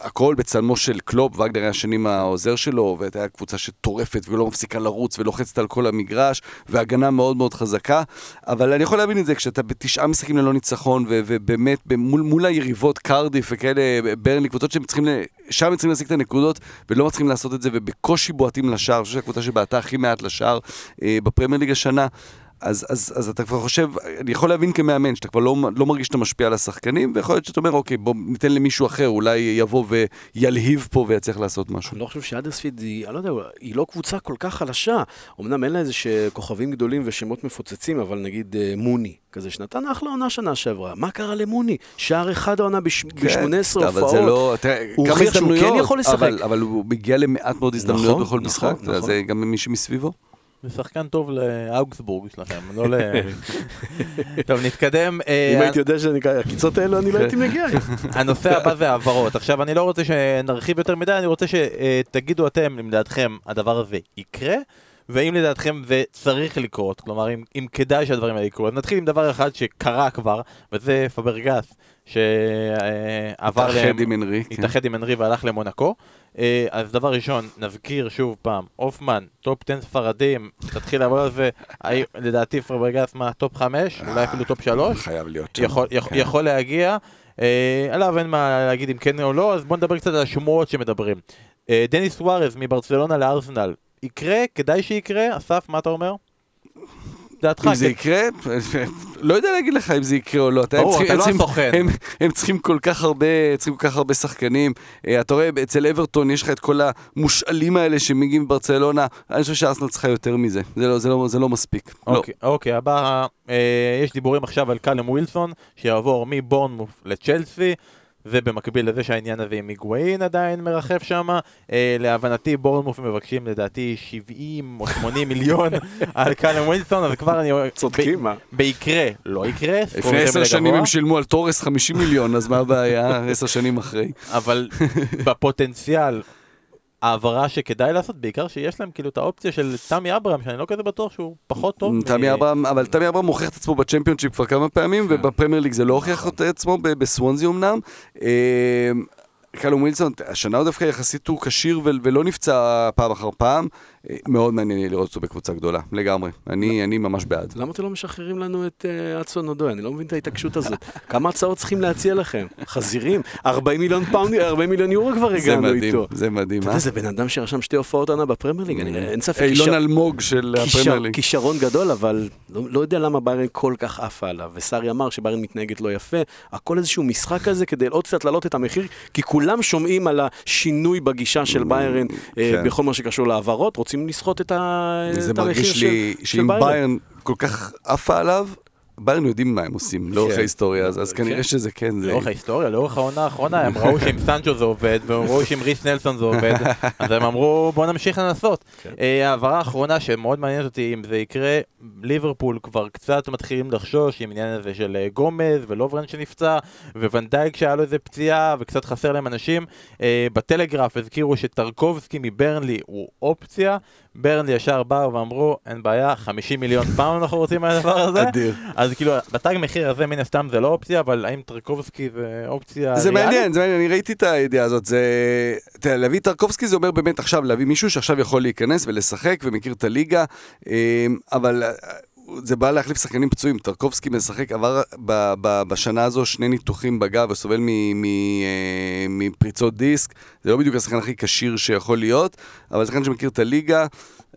הכל בצלמו של קלופ, וגנר היה שנים העוזר שלו, והייתה קבוצה שטורפת ולא מפסיקה לרוץ ולוחצת על כל המגרש, והגנה מאוד מאוד חזקה, אבל אני יכול להבין את זה כשאתה בתשעה משחקים ללא ניצחון, ובאמת מול, מול היריבות קרדיף וכאלה, ברנלי, קבוצות שהם צריכים, שם הם צריכים להשיג את הנקודות, ולא מצליחים לעשות את זה, ובקושי בועטים לשער, אני חושב שהקבוצה שבעטה הכי מעט לשער אה, בפרמייר ליג השנה. אז, אז, אז אתה כבר חושב, אני יכול להבין כמאמן שאתה כבר לא, לא מרגיש שאתה משפיע על השחקנים, ויכול להיות שאתה אומר, אוקיי, בוא ניתן למישהו אחר, אולי יבוא וילהיב פה ויצליח לעשות משהו. אני לא חושב שאדרספיד היא, אני לא יודע, היא לא קבוצה כל כך חלשה. אמנם אין לה איזה כוכבים גדולים ושמות מפוצצים, אבל נגיד אה, מוני, כזה שנתן אחלה עונה שנה שעברה. מה קרה למוני? שער אחד העונה ב-18 כן, הופעות. אבל זה לא, תראה, הוא הוכיח שהוא כן יכול לשחק. אבל, אבל הוא מגיע למעט מאוד הזדמנויות נכון, בכל נכון, משחק, נכון. זה גם מי שמסביבו. זה שחקן טוב לאוגסבורג שלכם, לא ל... טוב, נתקדם. אה, אם הייתי יודע שאני הקיצות האלו, אני לא הייתי מגיע. הנושא הבא זה העברות. עכשיו, אני לא רוצה שנרחיב יותר מדי, אני רוצה שתגידו אתם, אם לדעתכם הדבר הזה יקרה, ואם לדעתכם זה צריך לקרות, כלומר, אם, אם כדאי שהדברים האלה יקרו. אז נתחיל עם דבר אחד שקרה כבר, וזה פברגס, שעבר... התאחד עם אנרי. כן. התאחד עם אנרי והלך למונקו. אה, אז דבר ראשון, נזכיר שוב פעם, הופמן, טופ 10 ספרדים, תתחיל לעבוד על זה, לדעתי פברגס מה, טופ 5, אולי אפילו טופ 3. חייב להיות. יכול, כן. יכול להגיע. אה, עליו אין מה להגיד אם כן או לא, אז בואו נדבר קצת על השמועות שמדברים. אה, דניס סוארז מברצלונה לארסנל, יקרה? כדאי שיקרה? אסף, מה אתה אומר? דעתך. אם זה כן. יקרה, לא יודע להגיד לך אם זה יקרה או לא. ברור, אתה לא הסוכן. הם צריכים כל כך הרבה, צריכים כל כך הרבה שחקנים. אה, אתה רואה, אצל אברטון יש לך את כל המושאלים האלה שמגיעים מברצלונה. אני חושב שארסנל צריכה יותר מזה. זה לא, לא, לא מספיק. לא. אוקיי. אוקיי, הבא, אה, יש דיבורים עכשיו על קלם ווילסון, שיעבור מבורנמוף לצ'לסי. ובמקביל לזה שהעניין הזה עם היגואין עדיין מרחף שם, אה, להבנתי בורנמוף מבקשים לדעתי 70 או 80 מיליון על קלום ווילסון, אז כבר אני... צודקים, מה? יקרה, לא יקרה. לפני עשר שנים הם שילמו על טורס 50 מיליון, אז מה הבעיה? עשר שנים אחרי. אבל בפוטנציאל העברה שכדאי לעשות, בעיקר שיש להם כאילו את האופציה של תמי אברהם, שאני לא כזה בטוח שהוא פחות טוב. תמי אברהם, אבל תמי אברהם מוכיח את עצמו בצ'מפיונשיפ כבר כמה פעמים, כן. ובפרמייר ליג זה לא הוכיח את עצמו, בסוונזי אמנם. אה, קלום ווילסון, השנה הוא דווקא יחסית הוא כשיר ולא נפצע פעם אחר פעם. מאוד מעניין לראות אותו בקבוצה גדולה, לגמרי. אני, אני ממש בעד. למה אתם לא משחררים לנו את אה, הדסון אודוי? אני לא מבין את ההתעקשות הזאת. כמה הצעות צריכים להציע לכם? חזירים? 40 מיליון פאונד, 40 מיליון יורו כבר הגענו איתו. זה מדהים, אתה יודע, זה בן אדם שרשם שתי הופעות עונה בפרמייר ליג, אין ספק. אילון אלמוג של הפרמייר ליג. כישרון גדול, אבל לא, לא יודע למה ביירן כל כך עפה עליו. וסארי אמר שביירן מתנהגת לא יפה. הכל איזשהו משחק כזה כדי עוד קצת להעלות את המחיר, כי כולם שומעים על השינוי בגישה של ביירן אה, כן. בכל מה שקשור להעברות, רוצים לסחוט את המחיר של, זה מרגיש לי שאם ביירן כל כך עפה עליו, ביירן יודעים מה הם עושים לאורך כן. ההיסטוריה, אז כנראה כן. שזה כן. לאורך ההיסטוריה, לאורך העונה האחרונה, הם ראו שעם סנצ'ו זה עובד, והם ראו שעם ריס נלסון זה עובד, אז הם אמרו בוא נמשיך לנסות. כן. אה, העברה האחרונה שמאוד מעניינת אותי, אם זה יקרה, ליברפול כבר קצת מתחילים לחשוש עם העניין הזה של אה, גומז ולוברן שנפצע, וונדייק שהיה לו איזה פציעה, וקצת חסר להם אנשים. אה, בטלגרף הזכירו שטרקובסקי מברנלי הוא אופציה, ברנלי ישר באו ואמרו, אין בעיה, 50 מיליון פעם אנחנו רוצים מהדבר הזה. אדיר. אז כאילו, בתג מחיר הזה מן הסתם זה לא אופציה, אבל האם טרקובסקי זה אופציה זה מעניין, זה מעניין, אני ראיתי את הידיעה הזאת. זה... תראה, להביא טרקובסקי זה אומר באמת עכשיו להביא מישהו שעכשיו יכול להיכנס ולשחק ומכיר את הליגה, אמ, אבל זה בא להחליף שחקנים פצועים. טרקובסקי משחק, עבר ב, ב, בשנה הזו שני ניתוחים בגב וסובל אה, מפריצות דיסק. זה לא בדיוק השחקן הכי כשיר שיכול להיות, אבל שחקן שמכיר את הליגה,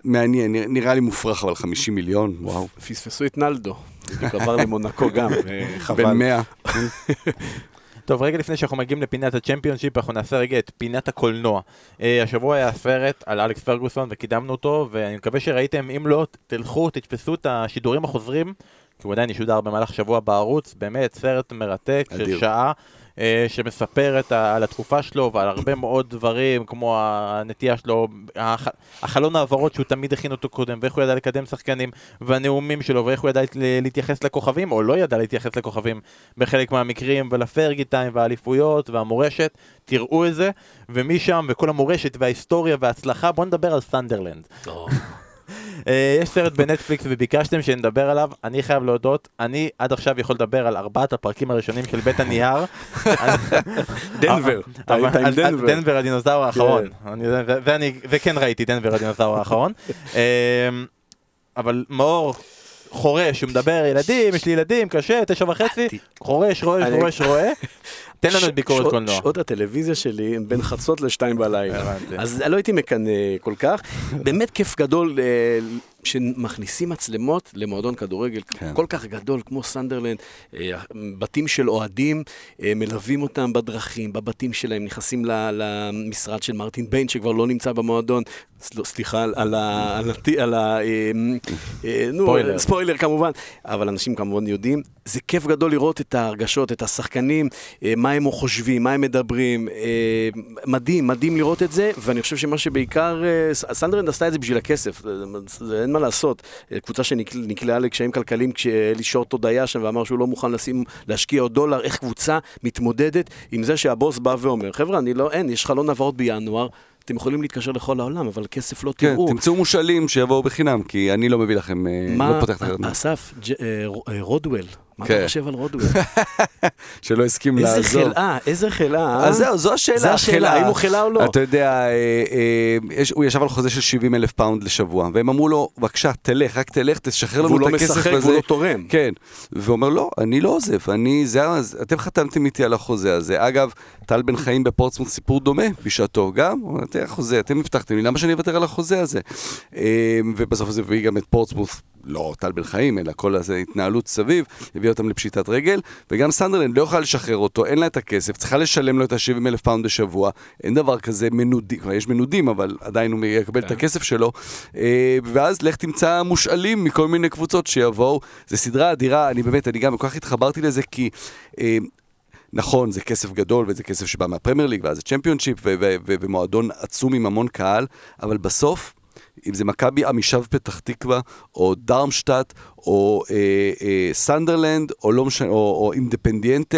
מעניין, נראה לי מופרך, אבל 50 מיליון, וואו. פספסו את נלדו, בדיוק עבר למונקו גם, חבל. בן 100. טוב, רגע לפני שאנחנו מגיעים לפינת הצ'מפיונשיפ, אנחנו נעשה רגע את פינת הקולנוע. Uh, השבוע היה סרט על אלכס פרגוסון וקידמנו אותו, ואני מקווה שראיתם, אם לא, תלכו, תתפסו את השידורים החוזרים, כי הוא עדיין ישודר במהלך השבוע בערוץ, באמת סרט מרתק של שעה. אה, שמספרת על התקופה שלו ועל הרבה מאוד דברים, כמו הנטייה שלו, הח... החלון העברות שהוא תמיד הכין אותו קודם, ואיך הוא ידע לקדם שחקנים, והנאומים שלו, ואיך הוא ידע להתייחס לכוכבים, או לא ידע להתייחס לכוכבים בחלק מהמקרים, ול Fergie time והאליפויות והמורשת, תראו את זה, ומשם, וכל המורשת וההיסטוריה וההצלחה, בואו נדבר על סנדרלנד. אה, יש סרט בנטפליקס וביקשתם שנדבר עליו, אני חייב להודות, אני עד עכשיו יכול לדבר על ארבעת הפרקים הראשונים של בית הנייר. דנבר, דנבר. הדינוזאור האחרון. ואני- וכן ראיתי דנבר הדינוזאור האחרון. אמ, אבל מאור חורש, הוא מדבר, ילדים, יש לי ילדים, קשה, תשע וחצי, חורש, רועש, רועש, רואה. תן לנו את ביקורת קולנוע. שעות הטלוויזיה שלי הם בין חצות לשתיים בלילה. אז לא הייתי מקנא כל כך. באמת כיף גדול אה, שמכניסים מצלמות למועדון כדורגל כן. כל כך גדול כמו סנדרלנד. אה, בתים של אוהדים אה, מלווים אותם בדרכים, בבתים שלהם, נכנסים למשרד של מרטין ביין שכבר לא נמצא במועדון. סל- סליחה על- ה... על הט- על ה... אה, נו, ספוילר. ספוילר כמובן, אבל אנשים כמובן יודעים. זה כיף גדול לראות את ההרגשות, את השחקנים, מה הם חושבים, מה הם מדברים. מדהים, מדהים לראות את זה, ואני חושב שמה שבעיקר, סנדרלנד עשתה את זה בשביל הכסף, זה, אין מה לעשות. אה, קבוצה שנקלעה לקשיים כלכליים כשאלי שורטוד היה שם ואמר שהוא לא מוכן לשים, להשקיע עוד דולר, איך קבוצה מתמודדת עם זה שהבוס בא ואומר, חבר'ה, אני לא, אין, יש חלון העברות בינואר. אתם יכולים להתקשר לכל העולם, אבל כסף לא כן, תראו. תמצאו מושאלים שיבואו בחינם, כי אני לא מביא לכם, אה, מה, לא פותח את החלטה. אסף, אה, רודוול, מה כן. אתה חושב על רודוול? שלא הסכים איזה לעזוב. חלאה, איזה חלאה, אה? אז זהו, זו השאלה. זה השאלה. האם הוא חלאה או לא? אתה יודע, אה, אה, יש- הוא ישב על חוזה של 70 אלף פאונד לשבוע, והם אמרו לו, בבקשה, תלך, רק תלך, תשחרר והוא לנו לא את הכסף משחק הזה. והוא לא תורם. כן, והוא אומר, לא, אני לא עוזב, אני, זה, ה- אתם חתמתם איתי על החוזה הזה. אגב, טל בן חיים בפורטסמות' סיפור דומה בשעתו, גם, הוא אומר, "תראה, החוזה, אתם הבטחתם לי, למה שאני אוותר על החוזה הזה? אה, ובסוף זה הביא גם את פורטסמות', לא טל בן חיים, אלא כל הזה התנהלות סביב, הביא אותם לפשיטת רגל, וגם סנדרלנד לא יכולה לשחרר אותו, אין לה את הכסף, צריכה לשלם לו את ה-70 אלף פאונד בשבוע, אין דבר כזה מנודים, כבר יש מנודים, אבל עדיין הוא יקבל את הכסף שלו, אה, ואז לך תמצא מושאלים מכל מיני קבוצות שיבואו, זו סדרה אדירה, אני באמת, אני גם כל כך התחברתי לזה, כי... אה, נכון, זה כסף גדול וזה כסף שבא מהפרמייר ליג ואז זה צ'מפיונשיפ ומועדון עצום עם המון קהל, אבל בסוף, אם זה מכבי עמישב פתח תקווה, או דרמשטט, או אה, אה, סנדרלנד, או, לא משנה, או, או אינדפנדיאנטה,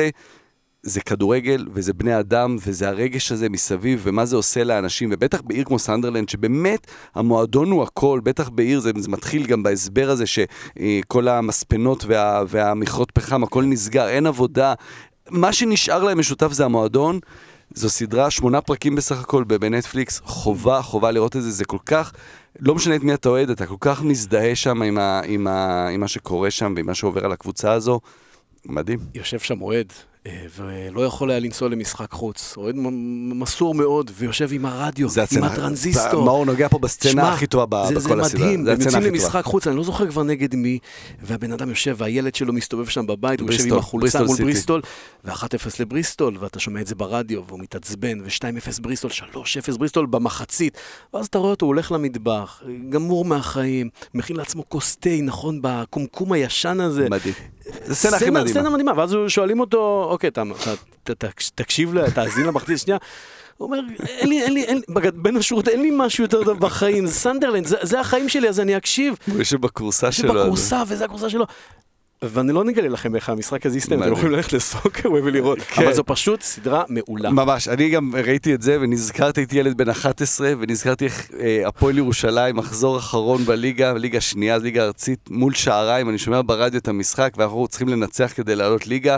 זה כדורגל וזה בני אדם וזה הרגש הזה מסביב ומה זה עושה לאנשים ובטח בעיר כמו סנדרלנד שבאמת המועדון הוא הכל, בטח בעיר זה, זה מתחיל גם בהסבר הזה שכל המספנות וה, והמכרות פחם הכל נסגר, אין עבודה, מה שנשאר להם משותף זה המועדון. זו סדרה, שמונה פרקים בסך הכל בנטפליקס, חובה, חובה לראות את זה, זה כל כך, לא משנה את מי אתה אוהד, אתה כל כך מזדהה שם עם, ה, עם, ה, עם מה שקורה שם ועם מה שעובר על הקבוצה הזו, מדהים. יושב שם אוהד, ולא יכול היה לנסוע למשחק חוץ. אוהד מסור מאוד, ויושב עם הרדיו, עם הצצנה- הטרנזיסטור. מאור נוגע פה בסצנה הכי טובה בכל זה הסדרה. מדהים, זה הם הצצנה יוצאים. למשחק חוץ, אני לא זוכר כבר נגד מי, והבן אדם יושב, והילד שלו מסתובב שם בבית, הוא יושב עם החולצה מול. בריסטול, ו-1-0 לבריסטול, ואתה שומע את זה ברדיו, והוא מתעצבן, ו-2-0 בריסטול, 3-0 בריסטול במחצית, ואז אתה רואה אותו, הוא הולך למטבח, גמור מהחיים, מכין לעצמו כוס תה, נכון, בקומקום הישן הזה. מדהים. סצנה הכי מדהימה. סצנה מדהימה, ואז שואלים אותו, אוקיי, אתה, אתה, אתה, תקשיב, לה, תאזין למחצית השנייה. הוא אומר, אין לי, אין לי, אין לי, בגד- בין השורות, אין לי משהו יותר טוב בחיים, סנדרלנד, זה, זה החיים שלי, אז אני אקשיב. הוא יושב בכורסה שלו. אז- שבכורסה, וזה הכורסה שלו. ואני לא נגלה לכם איך המשחק הזה יסתיים, אתם. יכולים ללכת לסוקר ולראות, כן. אבל זו פשוט סדרה מעולה. ממש, אני גם ראיתי את זה ונזכרתי, הייתי ילד בן 11 ונזכרתי איך אה, הפועל ירושלים, מחזור אחרון בליגה, ליגה שנייה, ליגה ארצית, מול שעריים, אני שומע ברדיו את המשחק ואנחנו צריכים לנצח כדי לעלות ליגה.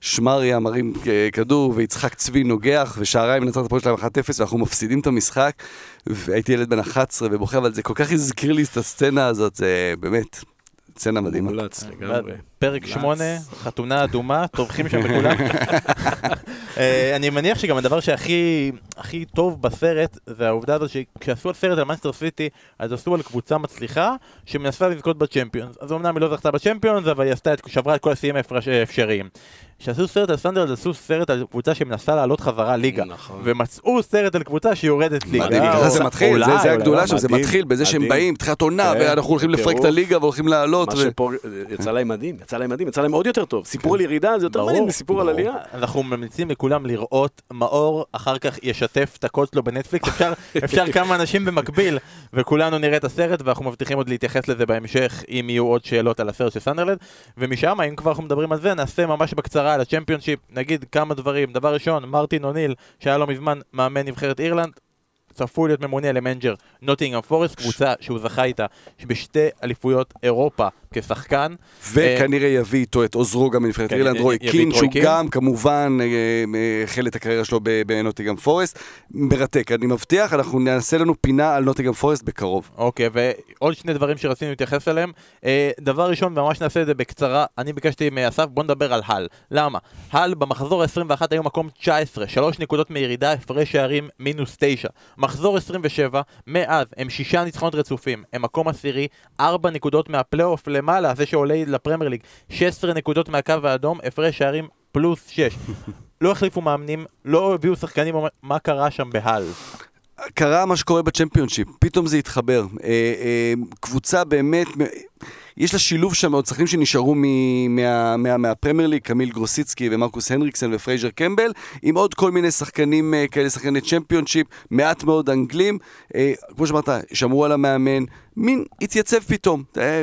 ושמריה מרים אה, כדור ויצחק צבי נוגח ושעריים מנצח את הפועל שלהם 1-0 ואנחנו מפסידים את המשחק והייתי ילד בן 11 ובוכה אבל זה כל כך הזכיר לי את הסצנה הזאת, זה באמת סצנה מדהימה. מומלץ לגמרי. פרק מומלץ. שמונה, חתונה אדומה, טובחים שם בכולם. אה, אני מניח שגם הדבר שהכי הכי טוב בסרט זה העובדה הזאת שכשעשו על סרט על מנסטר סיטי אז עשו על קבוצה מצליחה שמנסה לזכות בצ'מפיונס אז אמנם היא לא זכתה בצ'מפיונס אבל היא עשתה את, שברה את כל השיאים האפשריים. כשעשו סרט על סנדרלנד עשו סרט על קבוצה שמנסה לעלות חזרה ליגה נכון. ומצאו סרט על קבוצה שיורדת ליגה. מדהים, אה, ככה זה מתחיל, אולי, זה- זה אולי, הגדולה לא, שם, זה מתחיל בזה שהם. באים, תחילת עונה, כן, ואנחנו הולכים לפרק את. הליגה והולכים לעלות. מה ו- שפה יצא להם מדהים, יצא להם מדהים, יצא להם עוד יותר טוב. סיפור על ירידה זה יותר ברור, מעניין מסיפור על. עלייה. אנחנו ממליצים לכולם לראות, מאור אחר כך ישתף את הקוד שלו בנטפליקס, אפשר, אפשר כמה אנשים במקביל, וכולנו נראה את הסרט, ואנחנו מבטיחים עוד להתייחס לזה בהמשך, אם יהיו עוד שאלות על הסרט של סנדרלנד, ומשם, אם כבר אנחנו מדברים על זה, נעשה ממש בקצרה על הצ'מפיונשיפ, נגיד כמה דברים, דבר ראשון, מרטין אוניל, שהיה לא מזמן מאמן נבחרת אירלנד, צפוי להיות ממונה למנג'ר נוטינגהאם פורסט, קבוצה שהוא זכה איתה בשתי אליפויות אירופה כשחקן. וכנראה יביא איתו את עוזרו גם מנבחרת אירלנד, רוי קין, שהוא. גם כמובן אה, אה, החל את הקריירה שלו ב- בנוטינגהאם פורסט. מרתק, אני מבטיח, אנחנו נעשה לנו פינה על נוטינגהאם פורסט בקרוב. אוקיי, ועוד שני דברים שרצינו להתייחס אליהם. אה, דבר ראשון, וממש נעשה את זה בקצרה, אני ביקשתי מאסף, בוא נדבר על הל. למה? הל במחזור ה-21 היו מקום 19, שלוש נקודות מירידה, הפרש שערים מינוס 9. מחזור 27, מאז הם שישה ניצחונות רצופים, הם מקום עשירי, 4 נקודות מהפלייאוף למעלה, זה שעולה לפרמייר ליג, 16 נקודות מהקו האדום, הפרש שערים פלוס 6. לא החליפו מאמנים, לא הביאו שחקנים, מה קרה שם בהל? קרה מה שקורה בצ'מפיונשיפ, פתאום זה התחבר. אה, אה, קבוצה באמת, יש לה שילוב שם עוד שחקנים שנשארו מ- מה- מה- מהפרמייר ליג, קמיל גרוסיצקי ומרקוס הנריקסן ופרייזר קמבל, עם עוד כל מיני שחקנים אה, כאלה, שחקני צ'מפיונשיפ, מעט מאוד אנגלים. אה, כמו שאמרת, שמרו על המאמן, מין התייצב פתאום, אה,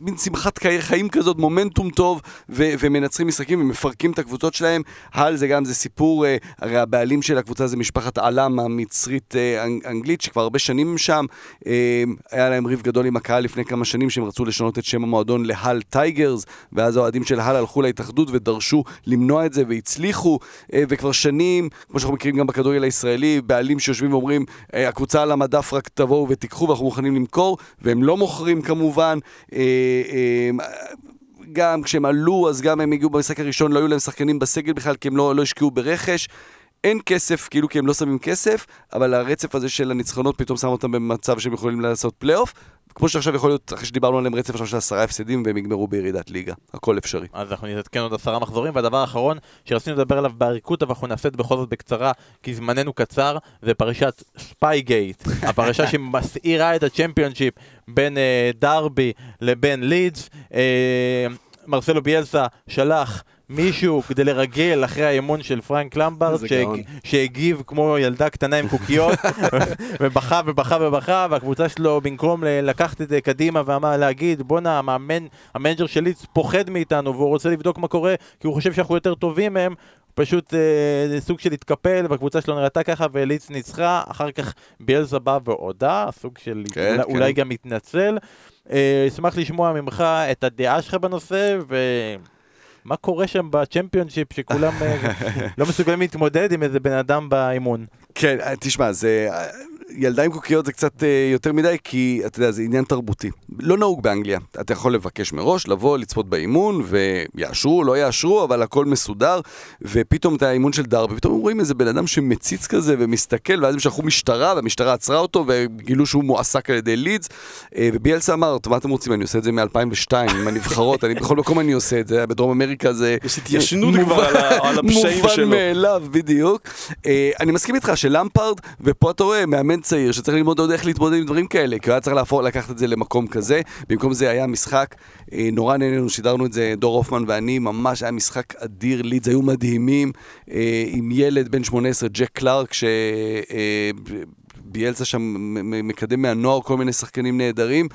מין שמחת חיים כזאת, מומנטום טוב, ו- ומנצחים משחקים ומפרקים את הקבוצות שלהם. הל זה גם, זה סיפור, אה, הרי הבעלים של הקבוצה זה משפחת עלאם המצרית אה, שכבר הרבה שנים הם שם. היה להם ריב גדול עם הקהל לפני כמה שנים, שהם רצו לשנות את שם המועדון להל טייגרס, ואז האוהדים של הל הלכו להתאחדות ודרשו למנוע את זה, והצליחו, וכבר שנים, כמו שאנחנו מכירים גם בכדורגל הישראלי, בעלים שיושבים ואומרים, הקבוצה על המדף רק תבואו ותיקחו ואנחנו מוכנים למכור, והם לא מוכרים כמובן. אה, אה, גם כשהם עלו, אז גם הם הגיעו במשחק הראשון, לא היו להם שחקנים בסגל בכלל, כי הם לא, לא השקיעו ברכש. אין כסף, כאילו כי הם לא שמים כסף, אבל הרצף הזה של הניצחונות פתאום שם אותם במצב שהם יכולים לעשות פלייאוף. כמו שעכשיו יכול להיות, אחרי שדיברנו עליהם, רצף עכשיו של עשרה הפסדים והם יגמרו בירידת ליגה. הכל אפשרי. אז אנחנו נתעדכן עוד עשרה מחזורים, והדבר האחרון שרצינו לדבר עליו באריכות, אבל אנחנו נעשה את זה בכל זאת בקצרה, כי זמננו קצר, זה פרשת ספייגייט, הפרשה שמסעירה את הצ'מפיונשיפ בין אה, דרבי לבין לידס. אה, מרסלו ביאלסה שלח מישהו כדי לרגל אחרי האימון של פרנק למפרד. שהגיב כמו ילדה קטנה עם קוקיות, ובכה ובכה ובכה, והקבוצה שלו במקום לקחת את זה קדימה ולהגיד בואנה המאמן, המנג'ר של לידס פוחד מאיתנו והוא רוצה לבדוק מה קורה כי הוא חושב שאנחנו יותר טובים מהם פשוט אה, סוג של התקפל והקבוצה שלו נראתה ככה ולידס ניצחה אחר כך ביאלסה בא והודה, סוג של כן, אולי, כן. אולי גם התנצל אה, אשמח לשמוע ממך את הדעה שלך בנושא ומה קורה שם בצ'מפיונשיפ שכולם אה, לא מסוגלים להתמודד עם איזה בן אדם באימון? כן, אה, תשמע, זה... ילדה עם קוקיות זה קצת אה, יותר מדי, כי אתה יודע, זה עניין תרבותי. לא נהוג באנגליה. אתה יכול לבקש מראש, לבוא, לצפות באימון, ויאשרו, לא יאשרו, אבל הכל מסודר, ופתאום את האימון של דרבי, פתאום רואים איזה בן אדם שמציץ כזה ומסתכל, ואז הם שלחו משטרה, והמשטרה עצרה אותו, וגילו שהוא מועסק על ידי לידס, אה, וביאלסה אמר, "טוב, מה אתם רוצים, אני עושה את זה מ-2002 עם הנבחרות, אני בכל מקום אני עושה את זה, בדרום אמריקה זה... יש התיישנות מובן- כבר על הפשעים מובן שלו. מאליו, בדיוק. אה, אני מסכים איתך שלמפרד, ופה אתה רואה מאמן צעיר שצריך ללמוד עוד איך להתמודד עם דברים כאלה, כי הוא היה צריך להפוך, לקחת את זה למקום כזה, במקום זה היה משחק, אה, נורא נהנינו, שידרנו את זה, דור הופמן ואני, ממש היה משחק אדיר, לידס היו מדהימים, אה, עם ילד בן 18, ג'ק קלארק, ש... אה, ביאלסה שם מקדם מהנוער כל מיני שחקנים נהדרים.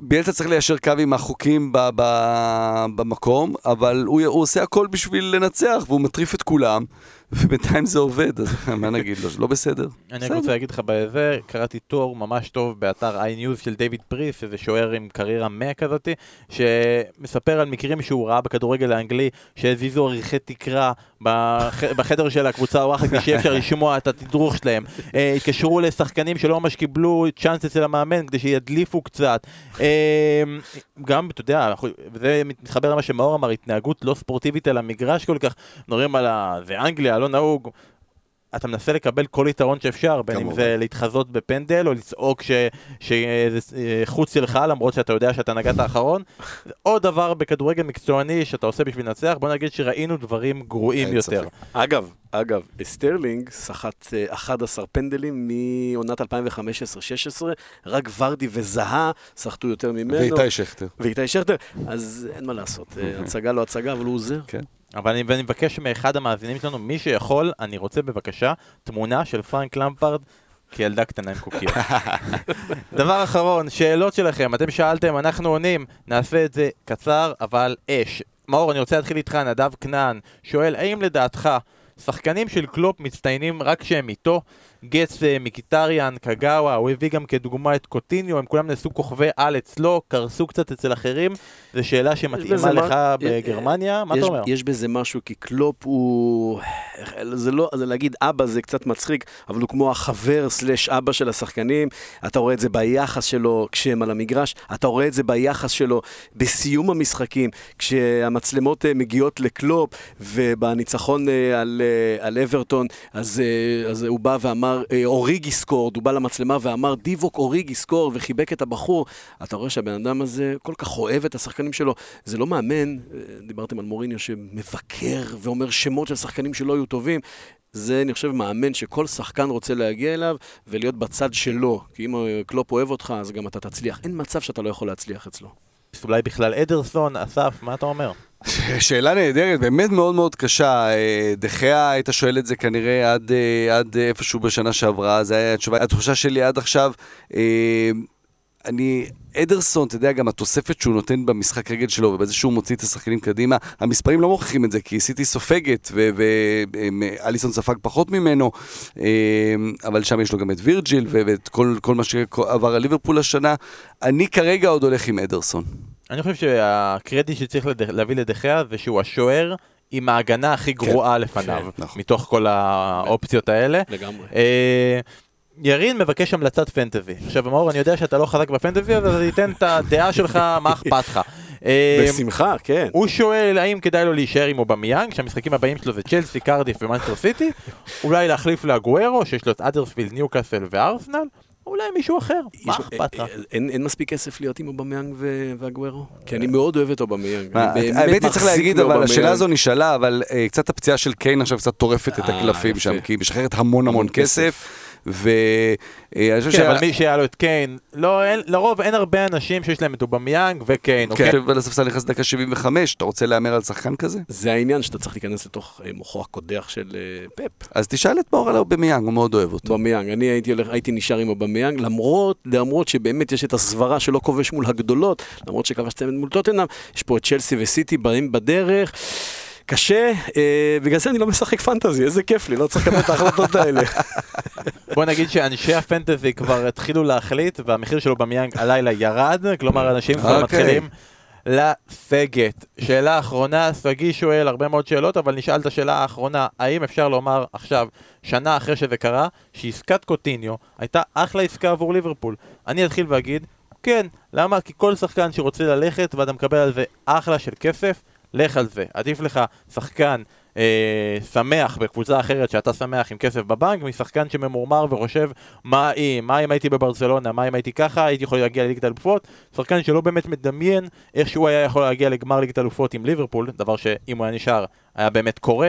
ביאלסה צריך ליישר קו עם החוקים ב- ב- במקום, אבל הוא, הוא עושה הכל בשביל לנצח, והוא מטריף את כולם, ובינתיים זה עובד, אז מה נגיד לו, לא בסדר. אני רק. רוצה להגיד לך בזה, קראתי תואר ממש טוב באתר iNews של דיוויד פריס, איזה שוער עם קריירה 100 כזאתי, שמספר על מקרים שהוא ראה בכדורגל האנגלי, שהזיזו עריכי תקרה בח... בחדר של הקבוצה כדי שיהיה אפשר לשמוע את התדרוך שלהם. אה, התקשרו לשחקנים שלא ממש קיבלו צ'אנס אצל המאמן, כדי שידליפו קצת. אה, גם, אתה יודע, וזה מתחבר למה שמאור אמר, התנהגות לא ספורטיבית על המגרש כל כך, מדברים על ה... זה אנגליה, לא נהוג. אתה מנסה לקבל כל יתרון שאפשר, בין אם כמובן. זה להתחזות בפנדל או לצעוק ש- שזה אה, חוץ שלך למרות שאתה יודע שאתה נגעת האחרון. עוד דבר בכדורגל מקצועני שאתה עושה בשביל לנצח, בוא נגיד שראינו דברים גרועים יותר. ספק. אגב, אגב, סטרלינג סחט אה, 11 פנדלים מעונת 2015-2016, רק ורדי וזאהה סחטו יותר ממנו. ואיתי שכטר. ואיתי שכטר, אז אין מה לעשות, אה, הצגה לא הצגה, אבל הוא עוזר. כן. אבל אני, ואני מבקש מאחד המאזינים שלנו, מי שיכול, אני רוצה בבקשה תמונה של פרנק למפרד כילדה קטנה עם קוקיות. דבר אחרון, שאלות שלכם, אתם שאלתם, אנחנו עונים, נעשה את זה קצר אבל אש. מאור, אני רוצה להתחיל איתך, נדב כנען, שואל, האם לדעתך שחקנים של קלופ מצטיינים רק כשהם איתו? גץ אה, מחיטריאן, קגאווה, הוא הביא גם כדוגמה את קוטיניו, הם כולם נעשו כוכבי על אצלו, קרסו קצת אצל אחרים, זו שאלה שמתאימה לך מה- בגרמניה, מה יש, אתה אומר? יש בזה משהו, כי קלופ הוא... זה לא, זה להגיד אבא זה קצת מצחיק, אבל הוא כמו החבר סלאש אבא של השחקנים. אתה רואה את זה ביחס שלו כשהם על המגרש, אתה רואה את זה ביחס שלו בסיום המשחקים, כשהמצלמות אה, מגיעות לקלופ, ובניצחון אה, על, אה, על אברטון, אז, אה, אז הוא בא ואמר, אה, אוריגי סקורד, הוא בא למצלמה ואמר, דיווק אוריגי סקורד, וחיבק את הבחור. אתה רואה שהבן אדם הזה כל כך אוהב את השחקנים שלו. זה לא מאמן, אה, דיברתם על מוריניו שמבקר ואומר שמות של שחקנים שלא היו טובים. זה, אני חושב, מאמן שכל שחקן רוצה להגיע אליו ולהיות בצד שלו. כי אם אה, קלופ אוהב אותך, אז גם אתה תצליח. אין מצב שאתה לא יכול להצליח אצלו. אולי בכלל אדרסון, אסף, מה אתה אומר? שאלה נהדרת, באמת מאוד מאוד קשה. אה, דחיה, היית שואל את זה כנראה עד, אה, עד איפשהו בשנה שעברה, זה היה התשובה. התחושה שלי עד עכשיו, אה, אני, אדרסון, אתה יודע, גם התוספת שהוא נותן במשחק רגל שלו, ובזה שהוא מוציא את השחקנים קדימה, המספרים לא מוכיחים את זה, כי סיטי סופגת, ואליסון ספג פחות ממנו, אבל שם יש לו גם את וירג'יל, ואת כל, כל מה שעבר על ליברפול השנה. אני כרגע עוד הולך עם אדרסון. אני חושב שהקרדיט שצריך לד... להביא לדחיה זה שהוא השוער עם ההגנה הכי גרועה לפניו, כן, נכון. מתוך כל האופציות האלה. לגמרי. אה, ירין מבקש המלצת פנטזי. עכשיו מאור, אני יודע שאתה לא חזק בפנטזי, אז אני אתן את הדעה שלך, מה אכפת לך. אה, בשמחה, כן. הוא שואל האם כדאי לו להישאר עם אובמיאנג, שהמשחקים הבאים שלו זה צ'לסי, קרדיף ומנצ'סטר סיטי, אולי להחליף לאגוארו, שיש לו את אדרספילד, ניוקאסל וארסנל, אולי מישהו אחר, מה אכפת לך? אה, אה, אין, מספיק כסף להיות עם אובמיאנג ואגוארו? כי אני מאוד אוהב את אובמיאנג. האמת היא צריך להגיד, אבל. השאלה הזו נשאלה, אבל אה, קצת הפציעה של קיין עכשיו קצת טורפת את אה, הקלפים. שם, כי היא משחררת המון המון כסף, ואני חושב כן, אבל שה- מי שהיה לו את קיין, לא, אין, לרוב אין הרבה אנשים שיש להם את אובמיאנג וקיין, כן, אוקיי? ועל הספסל נכנס דקה 75, אתה רוצה להמר על שחקן כזה? זה העניין שאתה צריך להיכנס לתוך אה, מוחו הקודח של אה, פפ. אז תשאל את מאור על אובמיאנג, הוא מאוד אוהב אותו. אובמיאנג, אני הייתי, הולך, הייתי נשאר עם אובמיאנג, למרות, למרות שבאמת יש את הסברה שלא כובש מול הגדולות, למרות שכבש צמד מול טוטנאם, יש פה את צ'לסי וסיטי באים בדרך. קשה, אה, בגלל זה אני לא משחק פנטזי, איזה כיף לי, לא צריך לקבל את ההחלטות האלה. בוא נגיד שאנשי הפנטזי כבר התחילו להחליט, והמחיר של אובמיאנג הלילה ירד, כלומר אנשים כבר אוקיי. מתחילים לסגת. שאלה אחרונה, שגיא שואל הרבה מאוד שאלות, אבל נשאל את השאלה האחרונה, האם אפשר לומר עכשיו, שנה אחרי שזה קרה, שעסקת קוטיניו הייתה אחלה עסקה עבור ליברפול? אני אתחיל ואגיד, כן, למה? כי כל שחקן שרוצה ללכת ואתה מקבל על זה אחלה של כסף, לך על זה. עדיף לך שחקן אה, שמח בקבוצה אחרת שאתה שמח עם כסף בבנק, משחקן שממורמר וחושב מה אם, מה אם הייתי בברצלונה, מה אם הייתי ככה, הייתי יכול להגיע לליגת אלופות, שחקן שלא באמת מדמיין איך שהוא היה יכול להגיע לגמר ליגת אלופות עם ליברפול, דבר שאם הוא היה נשאר היה באמת קורה,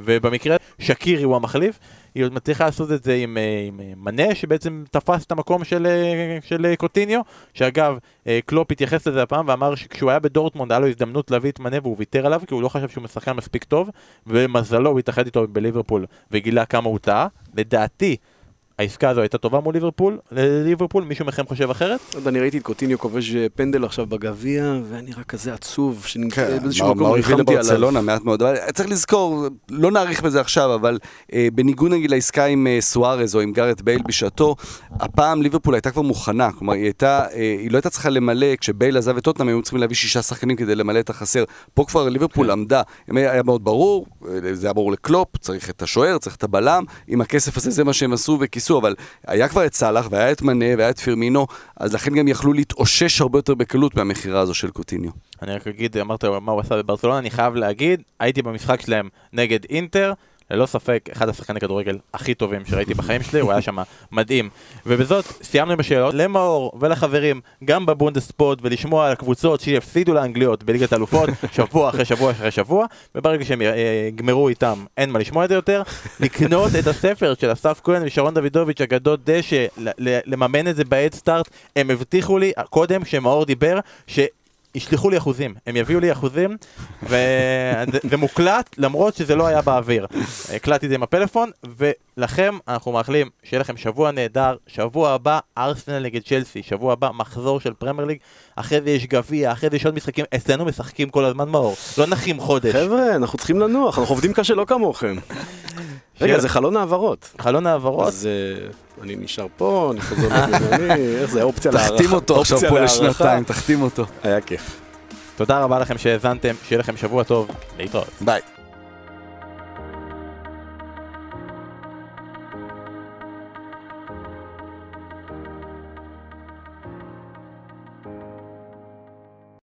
ובמקרה שקירי הוא המחליף, היא עוד מצליחה לעשות את זה עם, אה, עם אה, מנה שבעצם תפס את המקום של, אה, של קוטיניו, שאגב קלופ התייחס לזה הפעם ואמר שכשהוא היה בדורטמונד היה לו הזדמנות להביא את מנה והוא ויתר עליו כי הוא לא חשב שהוא משחקן מספיק טוב ומזלו הוא התאחד איתו בליברפול וגילה כמה הוא טעה. לדעתי העסקה הזו הייתה טובה מול ליברפול, לליברפול, מישהו מכם חושב אחרת? אני ראיתי את קוטיניו כובש אה, פנדל עכשיו בגביע, והיה נראה כזה עצוב, שנמצא כן, באיזשהו מה- מקום מה ריחמתי עליו. לברצלונה מעט מאוד, אבל צריך לזכור, לא נאריך בזה עכשיו, אבל אה, בניגוד נגיד לעסקה עם אה, סוארז או עם גארט בייל בשעתו, הפעם ליברפול הייתה כבר מוכנה, כלומר היא הייתה, אה, היא לא הייתה צריכה למלא, כשבייל עזב את טוטנאם היו צריכים להביא שישה שחקנים כדי למלא את החסר, פה כבר ליברפול עמדה, היה היה מאוד ברור, אה, זה היה ברור לקלופ, צריך את השוער, צריך את הבלם, עם הכסף הזה זה מה שהם עשו וכיסו, אבל היה כבר את סאלח והיה את מנה והיה את פירמינו, אז לכן גם יכלו להתאושש הרבה יותר בקלות מהמכירה הזו של קוטיניו. אני רק אגיד, אמרת מה הוא עשה בברצלונה, אני חייב להגיד, הייתי במשחק שלהם נגד אינטר, ללא ספק, אחד השחקני כדורגל הכי טובים שראיתי בחיים שלי, הוא היה שם מדהים. ובזאת סיימנו בשאלות למאור ולחברים, גם בבונדספורט, ולשמוע על הקבוצות שיפסידו לאנגליות בליגת האלופות, שבוע אחרי שבוע אחרי שבוע, וברגע שהם אה, יגמרו איתם, אין מה לשמוע את זה יותר, לקנות את הספר של אסף כהן ושרון דוידוביץ', אגדות דשא, לממן את זה בעת סטארט, הם הבטיחו לי קודם, כשמאור דיבר, ש... ישלחו לי אחוזים, הם יביאו לי אחוזים, וזה מוקלט למרות שזה לא היה באוויר. הקלטתי את זה עם הפלאפון, ולכם אנחנו מאחלים שיהיה לכם שבוע נהדר, שבוע הבא ארסנל נגד צ'לסי, שבוע הבא מחזור של פרמייר ליג, אחרי זה יש גביע, אחרי זה יש עוד משחקים, אצלנו משחקים כל הזמן מאור, לא נחים חודש. חבר'ה, אנחנו צריכים לנוח, אנחנו עובדים קשה, לא כמוכם. רגע, זה חלון העברות. חלון העברות. אז אני נשאר פה, אני חוזר לבנימני, איך זה, אופציה להערכה. תחתים אותו עכשיו אופציה פה. לשנתיים, תחתים אותו. היה כיף. תודה רבה לכם שהאזנתם, שיהיה לכם שבוע טוב, להתראות. ביי.